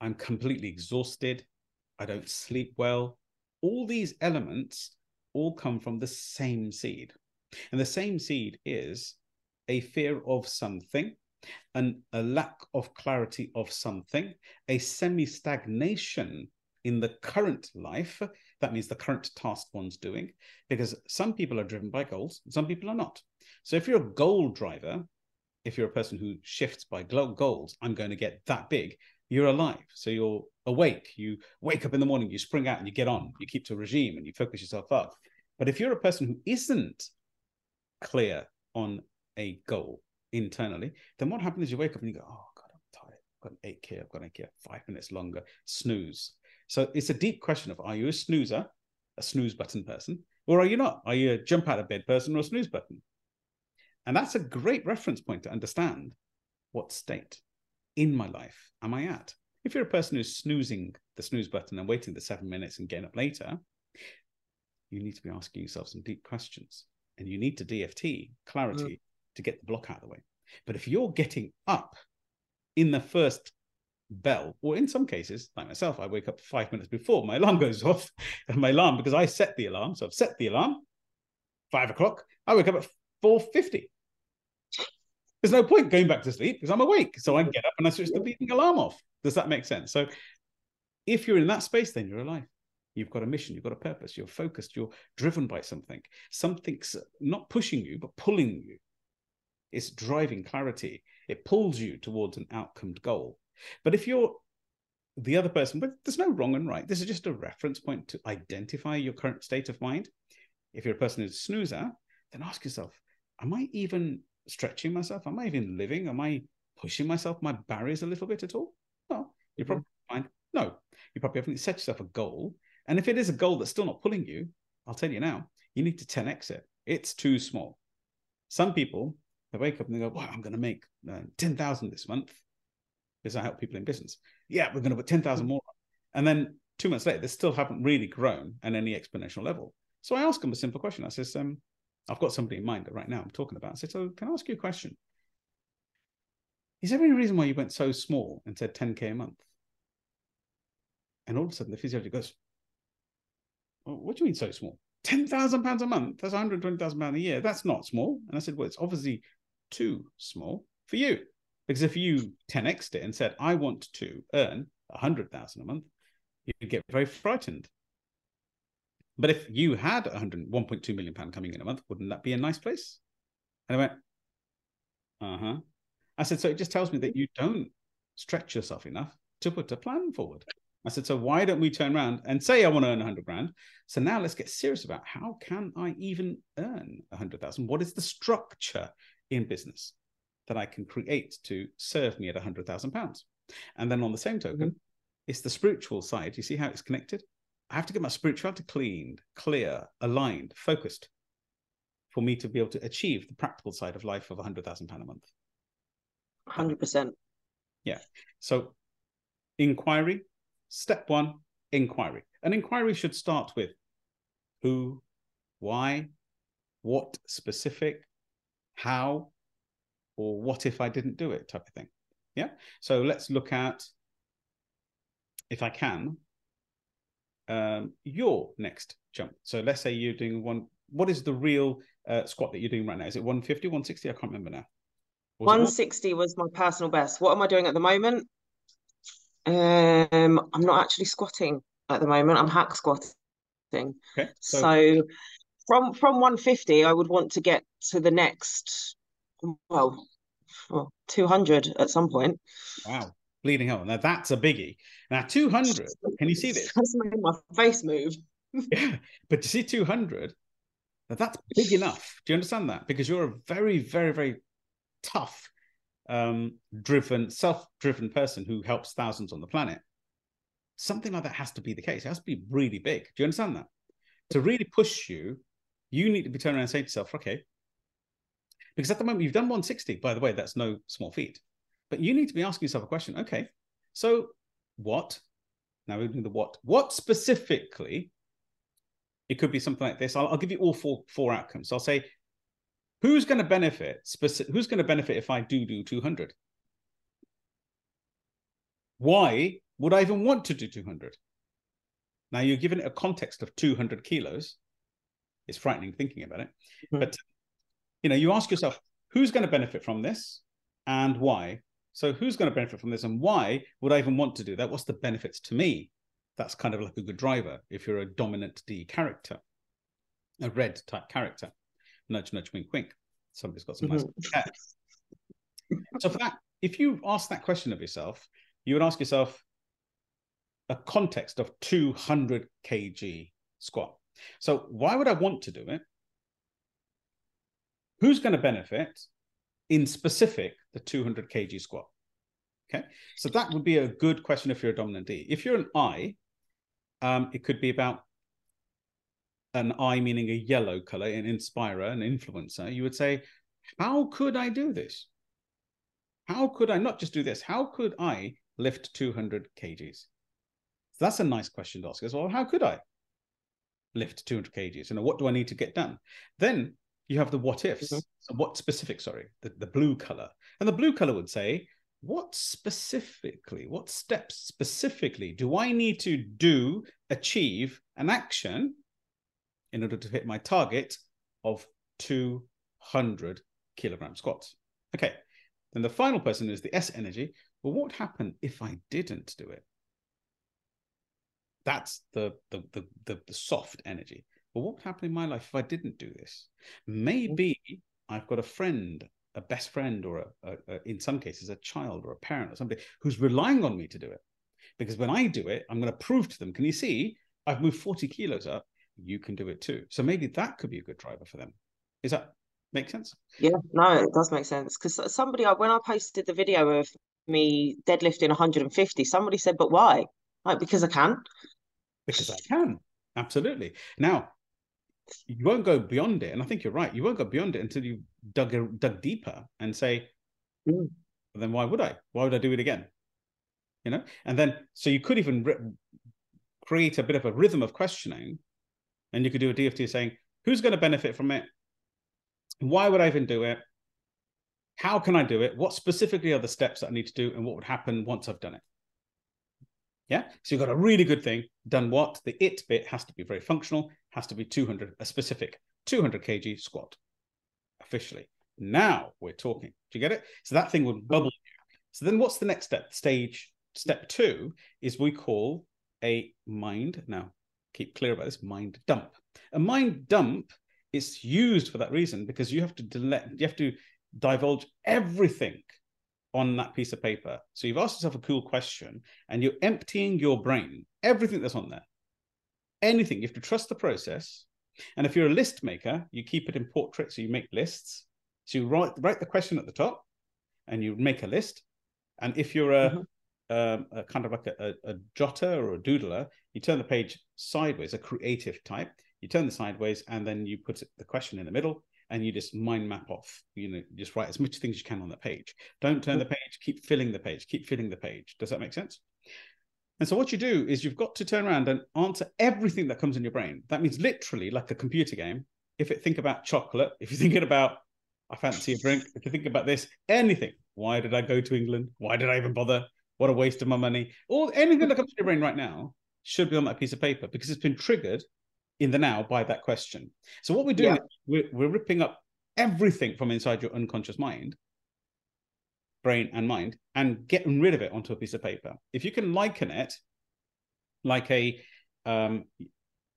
I'm completely exhausted, I don't sleep well. All these elements all come from the same seed. And the same seed is a fear of something, and a lack of clarity of something, a semi stagnation in the current life. That means the current task one's doing, because some people are driven by goals, some people are not. So if you're a goal driver, if you're a person who shifts by goals, I'm going to get that big, you're alive. So you're awake. You wake up in the morning, you spring out and you get on. You keep to a regime and you focus yourself up. But if you're a person who isn't clear on a goal internally, then what happens is you wake up and you go, oh God, I'm tired. I've got an ache here. I've got an ache here. Five minutes longer. Snooze. So it's a deep question of are you a snoozer, a snooze button person, or are you not? Are you a jump out of bed person or a snooze button? And that's a great reference point to understand what state in my life am I at? If you're a person who's snoozing the snooze button and waiting the seven minutes and getting up later, you need to be asking yourself some deep questions and you need to DFT clarity mm to get the block out of the way. But if you're getting up in the first bell, or in some cases, like myself, I wake up five minutes before my alarm goes off, and my alarm because I set the alarm. So I've set the alarm five o'clock. I wake up at four fifty. There's no point going back to sleep because I'm awake. So I get up and I switch the bleeding alarm off. Does that make sense? So if you're in that space, then you're alive. You've got a mission, you've got a purpose, you're focused, you're driven by something. Something's not pushing you, but pulling you. It's driving clarity. It pulls you towards an outcome goal. But if you're the other person, but there's no wrong and right. This is just a reference point to identify your current state of mind. If you're a person who's a snoozer, then ask yourself, am I even stretching myself? Am I even living? Am I pushing myself, my barriers a little bit at all? No. You probably mm-hmm. find no. You probably haven't set yourself a goal. And if it is a goal that's still not pulling you, I'll tell you now, you need to 10x it. It's too small. Some people they wake up and they go, "Wow, I'm going to make uh, ten thousand this month because I help people in business." Yeah, we're going to put ten thousand more, and then two months later, they still haven't really grown at any exponential level. So I ask them a simple question. I says, um, "I've got somebody in mind that right now I'm talking about." I said, "So can I ask you a question? Is there any reason why you went so small and said 10k a month?" And all of a sudden, the physiologist goes, well, "What do you mean so small?" ten thousand pounds a month. That's one hundred twenty thousand pounds a year. That's not small. And I said, well, it's obviously too small for you. Because if you 10xed it and said, I want to earn 100,000 a month, you'd get very frightened. But if you had 100, 1.2 million pound coming in a month, wouldn't that be a nice place? And I went, uh huh. I said, so it just tells me that you don't stretch yourself enough to put a plan forward. I said, so why don't we turn around and say I want to earn 100 grand? So now let's get serious about how can I even earn 100,000? What is the structure in business that I can create to serve me at 100,000 pounds? And then on the same token, mm-hmm. it's the spiritual side. You see how it's connected? I have to get my spirituality cleaned, clear, aligned, focused for me to be able to achieve the practical side of life of 100,000 pound a month. 100%. Yeah. So inquiry, step one, inquiry. An inquiry should start with who, why, what specific, how, or what if I didn't do it type of thing. Yeah. So let's look at, if I can, um, your next jump. So let's say you're doing one. What is the real uh, squat that you're doing right now? Is it 150, 160? I can't remember now. Was 160 was my personal best. What am I doing at the moment? Um, I'm not actually squatting at the moment. I'm hack squatting. Okay. So, so from from 150, I would want to get to the next, well, well 200 at some point. Wow bleeding hell. Now that's a biggie. Now 200, can you see this? That's made my face move. yeah, but to see 200, now that's big enough. Do you understand that? Because you're a very, very, very tough, um, driven, self-driven person who helps thousands on the planet. Something like that has to be the case. It has to be really big. Do you understand that? To really push you, you need to be turning around and saying to yourself, okay, because at the moment you've done 160. By the way, that's no small feat. But you need to be asking yourself a question. Okay, so what? Now we're doing the what. What specifically? It could be something like this. I'll, I'll give you all four four outcomes. I'll say, who's going to benefit? Specific, who's going to benefit if I do do 200? Why would I even want to do 200? Now you're given it a context of 200 kilos. It's frightening thinking about it, mm-hmm. but you know, you ask yourself, who's going to benefit from this, and why? So who's going to benefit from this and why would I even want to do that? What's the benefits to me? That's kind of like a good driver if you're a dominant D character, a red type character. Nudge, nudge, wink, wink. Somebody's got some nice mm-hmm. So for that, if you ask that question of yourself, you would ask yourself a context of 200 kg squat. So why would I want to do it? Who's going to benefit? In specific the 200 kg squat. Okay, so that would be a good question if you're a dominant D. If you're an I, um, it could be about an I meaning a yellow color, an inspirer, an influencer. You would say, How could I do this? How could I not just do this? How could I lift 200 kgs? So that's a nice question to ask as well. How could I lift 200 kgs? You know, what do I need to get done? Then you have the what ifs. Mm-hmm. So what specific, sorry, the, the blue color. And the blue color would say, what specifically, what steps specifically do I need to do, achieve an action in order to hit my target of 200 kilogram squats? Okay. Then the final person is the S energy. Well, what happened if I didn't do it? That's the the the, the, the soft energy. But what would happen in my life if I didn't do this? Mm-hmm. Maybe I've got a friend, a best friend, or a, a, a, in some cases, a child or a parent or somebody who's relying on me to do it. Because when I do it, I'm going to prove to them, can you see, I've moved 40 kilos up. You can do it too. So maybe that could be a good driver for them. Is that make sense? Yeah, no, it does make sense. Because somebody, when I posted the video of me deadlifting 150, somebody said, but why? Like, because I can. Because I can. Absolutely. Now, you won't go beyond it. And I think you're right. You won't go beyond it until you dug dug deeper and say, mm. then why would I? Why would I do it again? You know, and then so you could even re- create a bit of a rhythm of questioning, and you could do a DFT saying, who's going to benefit from it? Why would I even do it? How can I do it? What specifically are the steps that I need to do, and what would happen once I've done it? Yeah. So you've got a really good thing. Done what? The it bit has to be very functional, has to be 200, a specific 200 kg squat officially. Now we're talking. Do you get it? So that thing would bubble. So then what's the next step? Stage step two is we call a mind. Now, keep clear about this mind dump. A mind dump is used for that reason because you have to delete, you have to divulge everything on that piece of paper. So you've asked yourself a cool question and you're emptying your brain, everything that's on there. Anything. You have to trust the process. And if you're a list maker, you keep it in portrait. So you make lists. So you write, write the question at the top and you make a list. And if you're a, mm-hmm. um, a kind of like a, a, a jotter or a doodler, you turn the page sideways, a creative type. You turn the sideways and then you put the question in the middle and you just mind map off. You know, just write as much things as you can on that page. Don't turn mm. the page. Keep filling the page. Keep filling the page. Does that make sense? And so what you do is you've got to turn around and answer everything that comes in your brain. That means literally like a computer game. If it think about chocolate, if you're thinking about I fancy a drink, if you think about this, anything. Why did I go to England? Why did I even bother? What a waste of my money. Or anything that comes to your brain right now should be on that piece of paper because it's been triggered in the now by that question. So what we're doing yeah. we're, we're ripping up everything from inside your unconscious mind, brain and mind, and getting rid of it onto a piece of paper. If you can liken it like a um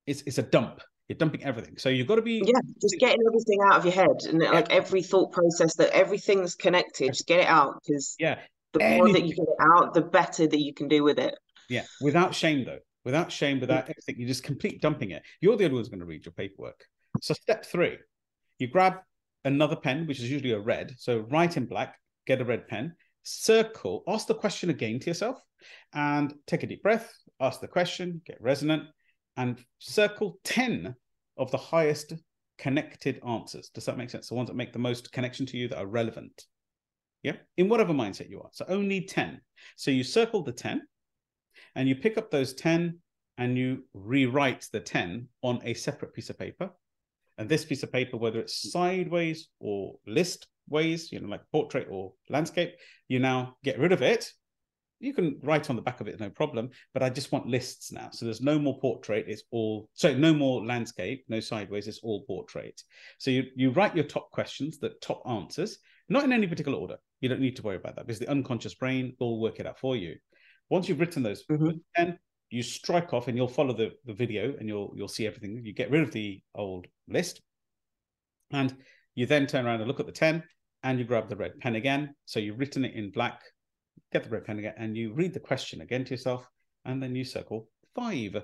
it's it's a dump. You're dumping everything. So you've got to be Yeah, just getting everything out of your head and yeah. like every thought process that everything's connected, just get it out because yeah. the Anything. more that you get it out, the better that you can do with it. Yeah, without shame though without shame, without anything. You just complete dumping it. You're the only one who's going to read your paperwork. So step three, you grab another pen, which is usually a red. So write in black, get a red pen, circle, ask the question again to yourself, and take a deep breath, ask the question, get resonant, and circle 10 of the highest connected answers. Does that make sense? The ones that make the most connection to you that are relevant. Yeah. In whatever mindset you are. So only 10. So you circle the 10 and you pick up those 10 and you rewrite the 10 on a separate piece of paper. And this piece of paper, whether it's sideways or list ways, you know, like portrait or landscape, you now get rid of it. You can write on the back of it, no problem. But I just want lists now. So there's no more portrait. It's all, so no more landscape, no sideways. It's all portrait. So you, you write your top questions, the top answers, not in any particular order. You don't need to worry about that because the unconscious brain will work it out for you. Once you've written those mm-hmm. 10, you strike off and you'll follow the, the video and you'll you'll see everything. You get rid of the old list. And you then turn around and look at the 10 and you grab the red pen again. So you've written it in black, get the red pen again, and you read the question again to yourself, and then you circle five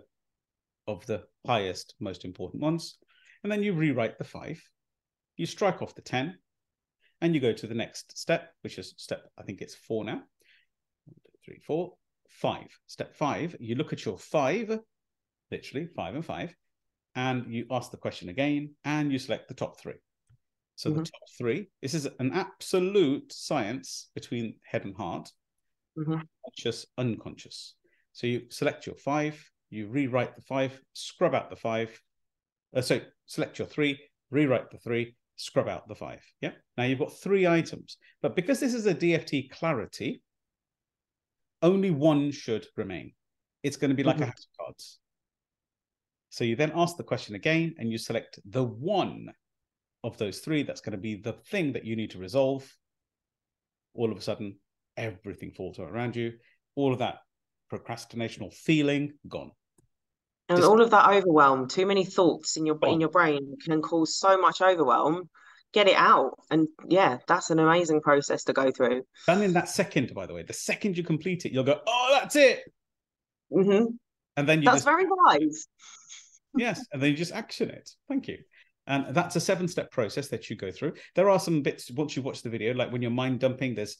of the highest, most important ones. And then you rewrite the five. You strike off the 10 and you go to the next step, which is step, I think it's four now. One, two, three, four five. Step five, you look at your five, literally five and five, and you ask the question again and you select the top three. So mm-hmm. the top three, this is an absolute science between head and heart, mm-hmm. conscious, unconscious. So you select your five, you rewrite the five, scrub out the five. Uh, so select your three, rewrite the three, scrub out the five. Yeah. Now you've got three items, but because this is a DFT clarity, only one should remain. It's going to be like mm-hmm. a house of cards. So you then ask the question again and you select the one of those three that's going to be the thing that you need to resolve. All of a sudden, everything falls around you. All of that procrastination or feeling gone. And Just... all of that overwhelm, too many thoughts in your in your brain can cause so much overwhelm get it out. And yeah, that's an amazing process to go through. And in that second, by the way, the second you complete it, you'll go, oh, that's it. Mm-hmm. And then you that's just... very wise. yes, and then you just action it. Thank you. And that's a seven-step process that you go through. There are some bits once you watch the video, like when you're mind dumping, there's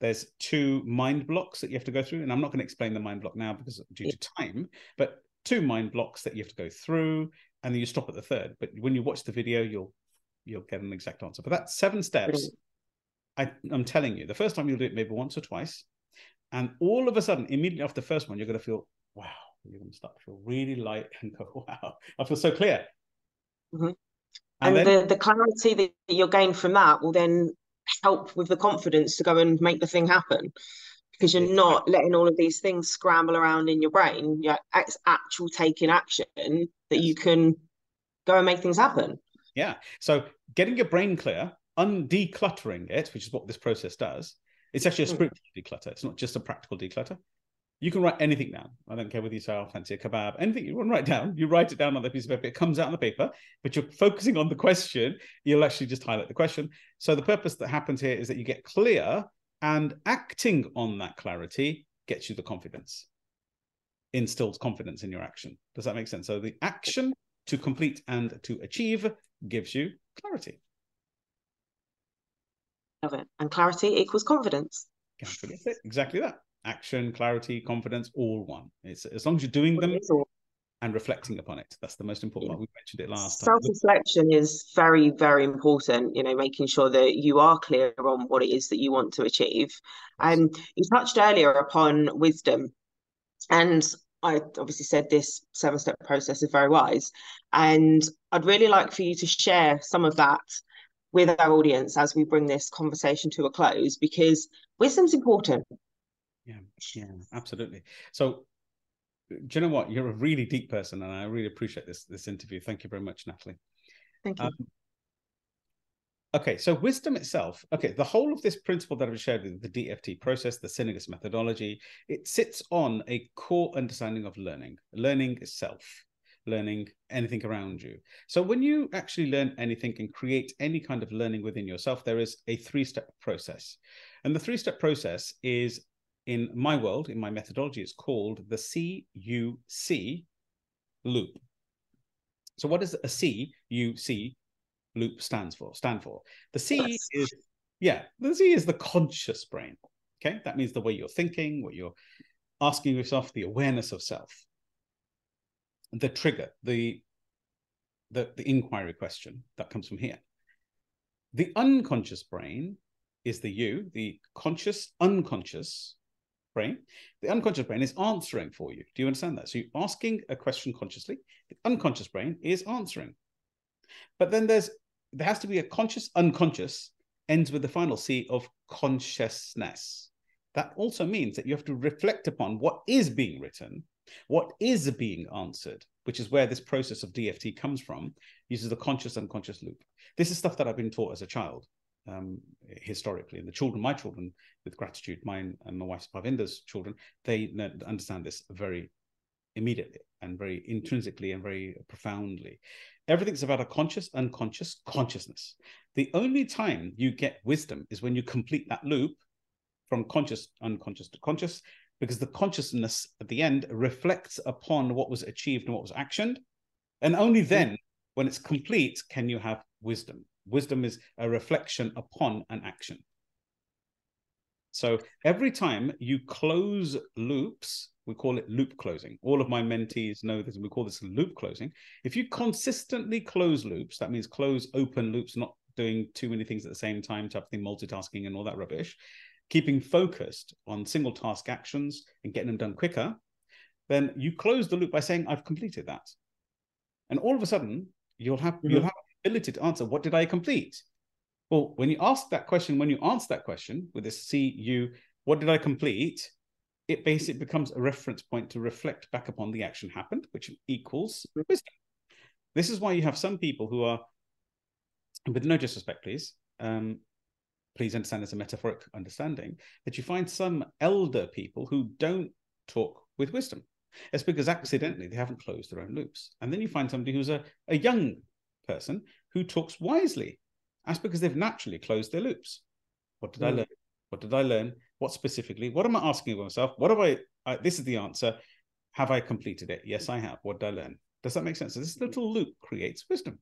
there's two mind blocks that you have to go through. And I'm not going to explain the mind block now because due to time, but two mind blocks that you have to go through, and then you stop at the third. But when you watch the video, you'll you'll get an exact answer. But that's seven steps. I, I'm telling you, the first time you'll do it maybe once or twice, and all of a sudden, immediately after the first one, you're going to feel, wow, you're going to start to feel really light and go, wow, I feel so clear. Mm-hmm. And, and then, the, the clarity that you'll gain from that will then help with the confidence to go and make the thing happen because you're not letting all of these things scramble around in your brain. Yeah, it's actual taking action that you can go and make things happen. Yeah. So getting your brain clear, undecluttering it, which is what this process does, it's actually a hmm. spiritual declutter. It's not just a practical declutter. You can write anything down. I don't care whether you say, I fancy a kebab, anything you want to write down, you write it down on the piece of paper. It comes out on the paper, but you're focusing on the question. You'll actually just highlight the question. So the purpose that happens here is that you get clear and acting on that clarity gets you the confidence, instills confidence in your action. Does that make sense? So the action to complete and to achieve gives you clarity. Love it. And clarity equals confidence. Exactly that. Action, clarity, confidence, all one. It's as long as you're doing them and reflecting upon it. That's the most important yeah. one. We mentioned it last time. Self-reflection is very, very important, you know, making sure that you are clear on what it is that you want to achieve. And um, you touched earlier upon wisdom. And I obviously said this seven step process is very wise. And I'd really like for you to share some of that with our audience as we bring this conversation to a close because wisdom's important. Yeah, yeah, absolutely. So do you know what? You're a really deep person, and I really appreciate this this interview. Thank you very much, Natalie. Thank you. Um, okay, so wisdom itself. Okay, the whole of this principle that I've shared with the DFT process, the Synergus methodology, it sits on a core understanding of learning, learning itself learning anything around you. So when you actually learn anything and create any kind of learning within yourself, there is a three-step process. And the three-step process is in my world, in my methodology, it's called the CUC loop. So what does a CUC loop stands for? Stand for? The C yes. is yeah, the C is the conscious brain. Okay, that means the way you're thinking, what you're asking yourself, the awareness of self the trigger, the, the, the inquiry question that comes from here. The unconscious brain is the you, the conscious, unconscious brain. The unconscious brain is answering for you. Do you understand that? So you're asking a question consciously. The unconscious brain is answering. But then there's there has to be a conscious, unconscious, ends with the final C of consciousness. That also means that you have to reflect upon what is being written what is being answered, which is where this process of DFT comes from, uses the conscious unconscious loop. This is stuff that I've been taught as a child, um, historically. And the children, my children, with gratitude, mine and my wife's Parvinder's children, they understand this very immediately and very intrinsically and very profoundly. Everything's about a conscious, unconscious consciousness. The only time you get wisdom is when you complete that loop from conscious, unconscious to conscious, because the consciousness at the end reflects upon what was achieved and what was actioned. And only mm-hmm. then, when it's complete, can you have wisdom. Wisdom is a reflection upon an action. So every time you close loops, we call it loop closing. All of my mentees know this. And we call this loop closing. If you consistently close loops, that means close open loops, not doing too many things at the same time, type of thing, multitasking and all that rubbish keeping focused on single task actions and getting them done quicker, then you close the loop by saying, I've completed that. And all of a sudden, you'll have mm-hmm. you'll have the ability to answer, what did I complete? Well, when you ask that question, when you answer that question with this CU, what did I complete? It basically becomes a reference point to reflect back upon the action happened, which equals mm-hmm. wisdom. This is why you have some people who are, with no disrespect, please, um, please understand as a metaphoric understanding, that you find some elder people who don't talk with wisdom. It's because accidentally they haven't closed their own loops. And then you find somebody who's a, a young person who talks wisely. That's because they've naturally closed their loops. What did mm. I learn? What did I learn? What specifically? What am I asking of myself? What have I? I this is the answer. Have I completed it? Yes, I have. What did I learn? Does that make sense? So this little loop creates wisdom.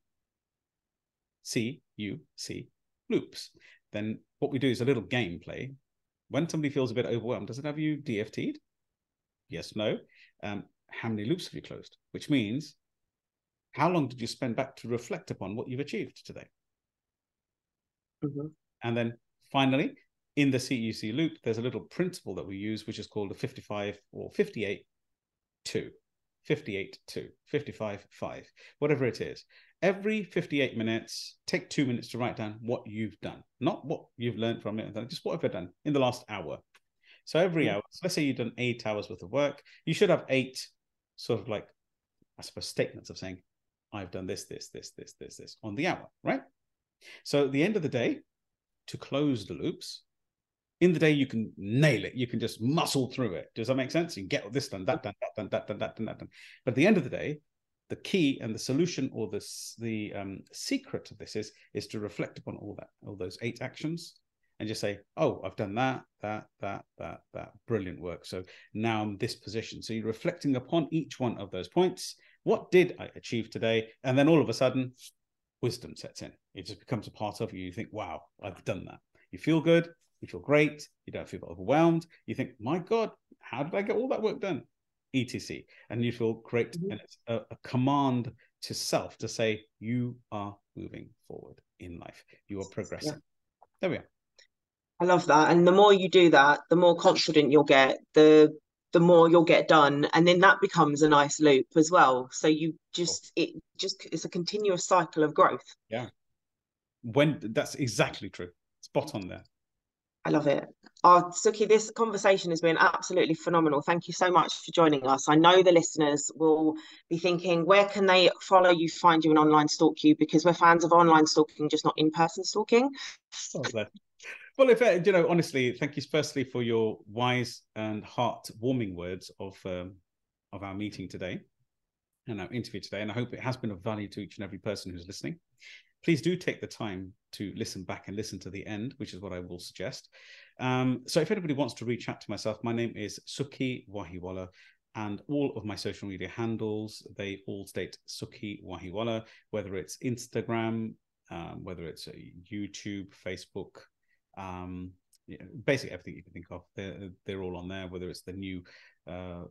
C U C loops then what we do is a little game play. When somebody feels a bit overwhelmed, does it have you DFT'd? Yes, no. Um, how many loops have you closed? Which means, how long did you spend back to reflect upon what you've achieved today? Mm-hmm. And then finally, in the CUC loop, there's a little principle that we use, which is called a 55 or 58 2. 58 2, 55 5, whatever it is every 58 minutes, take two minutes to write down what you've done, not what you've learned from it, just what have I done in the last hour. So every mm-hmm. hour, so let's say you've done eight hours worth of work, you should have eight sort of like, I suppose, statements of saying, I've done this, this, this, this, this, this on the hour, right? So at the end of the day, to close the loops, In the day, you can nail it. You can just muscle through it. Does that make sense? You can get this done, that done, that done, that done, that done, that done. But at the end of the day, the key and the solution or the the um, secret of this is is to reflect upon all that, all those eight actions, and just say, "Oh, I've done that, that, that, that, that. Brilliant work." So now I'm this position. So you're reflecting upon each one of those points. What did I achieve today? And then all of a sudden, wisdom sets in. It just becomes a part of you. You think, "Wow, I've done that." You feel good. You feel great. You don't feel overwhelmed. You think, "My God, how did I get all that work done?" etc and you feel great mm-hmm. and it's a, a, command to self to say you are moving forward in life you are progressing yeah. there we are i love that and the more you do that the more confident you'll get the the more you'll get done and then that becomes a nice loop as well so you just it just it's a continuous cycle of growth yeah when that's exactly true spot on there I love it. Oh, Sukhi, this conversation has been absolutely phenomenal. Thank you so much for joining us. I know the listeners will be thinking, where can they follow you, find you, and online stalk you? Because we're fans of online stalking, just not in person stalking. Oh, well, if uh, you know, honestly, thank you firstly for your wise and heart-warming words of um, of our meeting today and our interview today, and I hope it has been of value to each and every person who's listening please do take the time to listen back and listen to the end, which is what I will suggest. Um, so if anybody wants to reach out to myself, my name is Sukhi Wahiwala. And all of my social media handles, they all state Sukhi Wahiwala, whether it's Instagram, um, whether it's YouTube, Facebook, um, basically everything you can think of. They're, they're all on there, whether it's the new uh,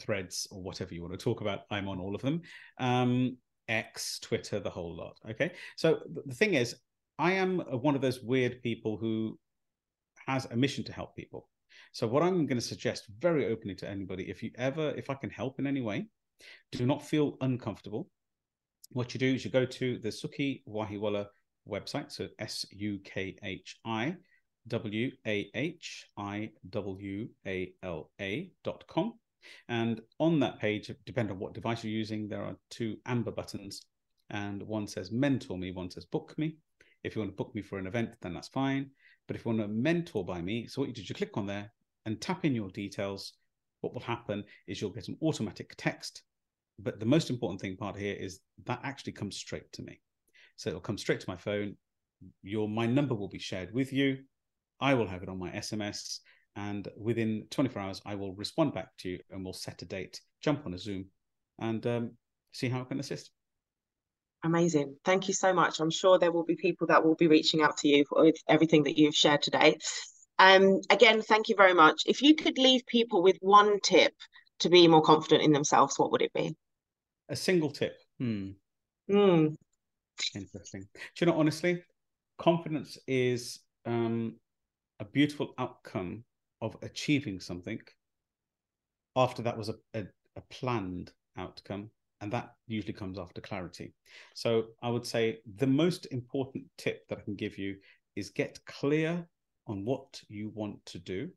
threads or whatever you want to talk about. I'm on all of them. Um, X, Twitter, the whole lot. Okay. So the thing is, I am one of those weird people who has a mission to help people. So what I'm going to suggest very openly to anybody, if you ever, if I can help in any way, do not feel uncomfortable. What you do is you go to the Sukhi Wahiwala website, so S U K H I W A H I W A L A dot com. And on that page, depending on what device you're using, there are two amber buttons, and one says mentor me, one says book me. If you want to book me for an event, then that's fine. But if you want to mentor by me, so what you do is you click on there and tap in your details. What will happen is you'll get an automatic text. But the most important thing part here is that actually comes straight to me. So it'll come straight to my phone. Your my number will be shared with you. I will have it on my SMS and within 24 hours i will respond back to you and we'll set a date. Jump on a zoom and um, see how i can assist. Amazing. Thank you so much. I'm sure there will be people that will be reaching out to you with everything that you've shared today. Um, again thank you very much. If you could leave people with one tip to be more confident in themselves what would it be? A single tip. Hmm. Mm. Interesting. Do you know honestly confidence is um, a beautiful outcome of achieving something after that was a, a, a planned outcome and that usually comes after clarity. So i would say the most important tip that i can give you is get clear on what you want to do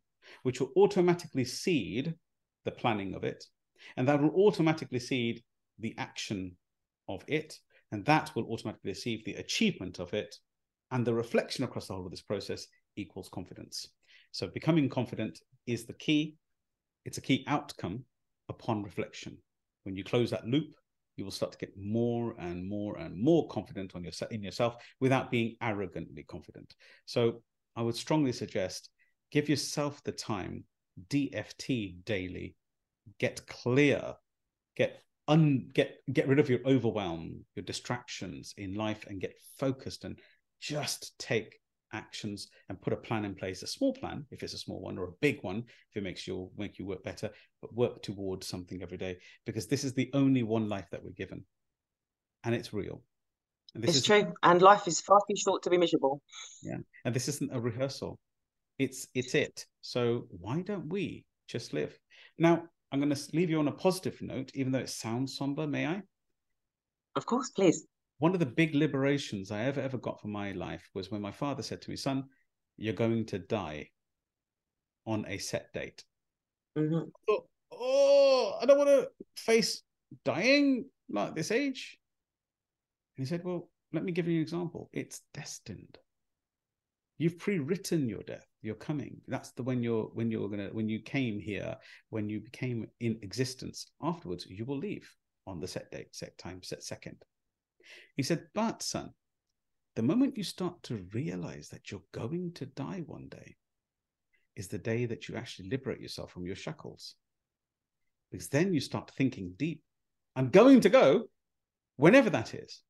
which will automatically seed the planning of it and that will automatically seed the action of it and that will automatically receive the achievement of it and the reflection across the whole of this process equals confidence so becoming confident is the key. It's a key outcome upon reflection. When you close that loop, you will start to get more and more and more confident on your, in yourself without being arrogantly confident. So I would strongly suggest give yourself the time, DFT daily, get clear, get un, get get rid of your overwhelm, your distractions in life, and get focused and just take actions and put a plan in place a small plan if it's a small one or a big one if it makes you make you work better but work towards something every day because this is the only one life that we're given. And it's real. And this it's is, true. And life is far too short to be miserable. Yeah. And this isn't a rehearsal. It's it's it. So why don't we just live? Now i'm going to leave you on a positive note even though it sounds somber may i of course please one of the big liberations I ever ever got from my life was when my father said to me, "Son, you're going to die on a set date." Mm-hmm. Oh, oh, I don't want to face dying like this age. And he said, "Well, let me give you an example. It's destined. You've pre-written your death. You're coming. That's the when you're when you're gonna when you came here, when you became in existence. Afterwards, you will leave on the set date, set time, set second. He said, but son, the moment you start to realize that you're going to die one day is the day that you actually liberate yourself from your shackles. Because then you start thinking deep. I'm going to go whenever that is.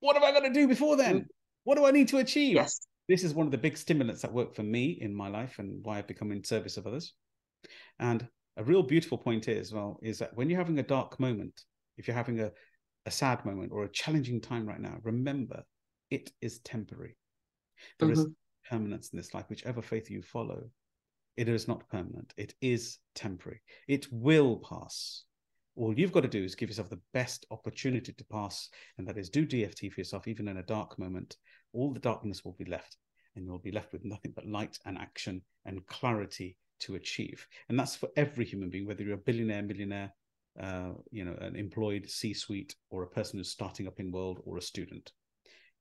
What have I got to do before then? Mm. What do I need to achieve? Yes. This is one of the big stimulants that work for me in my life and why I've become in service of others. And a real beautiful point is, well, is that when you're having a dark moment, if you're having a, a sad moment or a challenging time right now, remember it is temporary. There mm-hmm. is permanence in this life, whichever faith you follow. It is not permanent. It is temporary. It will pass. All you've got to do is give yourself the best opportunity to pass, and that is do DFT for yourself, even in a dark moment. All the darkness will be left, and you'll be left with nothing but light and action and clarity to achieve. And that's for every human being, whether you're a billionaire, millionaire, uh, you know, an employed C-suite, or a person who's starting up in world, or a student.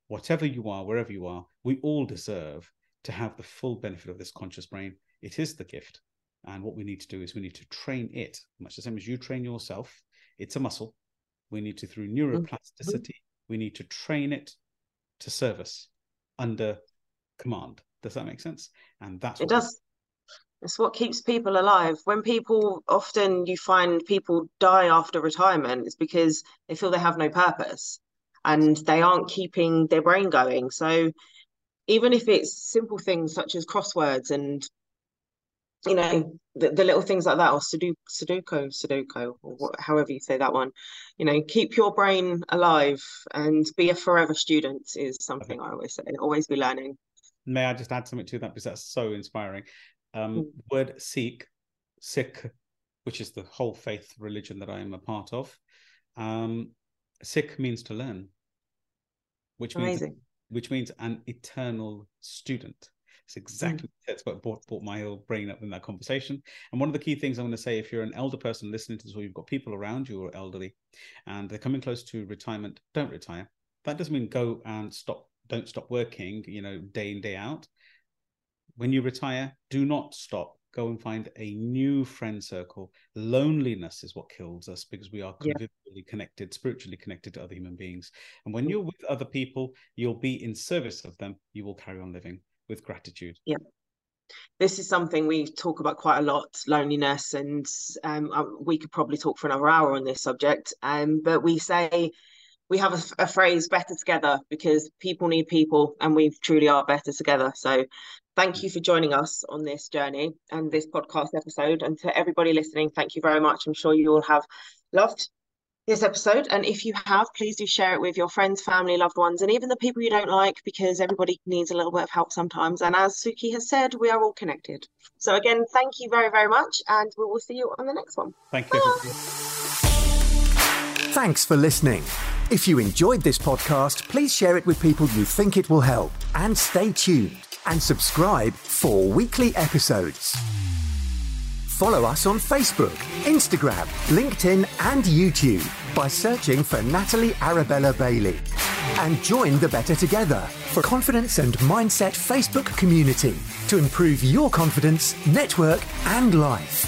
Whatever you are, wherever you are, we all deserve to have the full benefit of this conscious brain. It is the gift. And what we need to do is we need to train it, much the same as you train yourself. It's a muscle. We need to, through mm-hmm. neuroplasticity, we need to train it to service under command. Does that make sense? And that's it does. It's what keeps people alive. When people often you find people die after retirement, it's because they feel they have no purpose and they aren't keeping their brain going. So even if it's simple things such as crosswords and you know the, the little things like that or sudoku sudoku or what, however you say that one you know keep your brain alive and be a forever student is something okay. i always say always be learning may i just add something to that because that's so inspiring um mm. word sikh sikh which is the whole faith religion that i am a part of um sikh means to learn which Amazing. means which means an eternal student it's exactly mm. that's what brought, brought my whole brain up in that conversation. And one of the key things I'm going to say, if you're an elder person listening to this, or you've got people around you who are elderly, and they're coming close to retirement, don't retire. That doesn't mean go and stop. Don't stop working. You know, day in day out. When you retire, do not stop. Go and find a new friend circle. Loneliness is what kills us because we are convivially yeah. connected, spiritually connected to other human beings. And when mm. you're with other people, you'll be in service of them. You will carry on living with gratitude. Yeah. This is something we talk about quite a lot loneliness, and um, we could probably talk for another hour on this subject. Um, but we say we have a, a, phrase better together because people need people and we truly are better together. So thank you for joining us on this journey and this podcast episode. And to everybody listening, thank you very much. I'm sure you all have loved this episode. And if you have, please do share it with your friends, family, loved ones, and even the people you don't like, because everybody needs a little bit of help sometimes. And as Sukhi has said, we are all connected. So, again, thank you very, very much. And we will see you on the next one. Thank you. Thanks for listening. If you enjoyed this podcast, please share it with people you think it will help. And stay tuned and subscribe for weekly episodes. Follow us on Facebook, Instagram, LinkedIn, and YouTube by searching for Natalie Arabella Bailey. And join the Better Together for confidence and mindset Facebook community to improve your confidence, network, and life.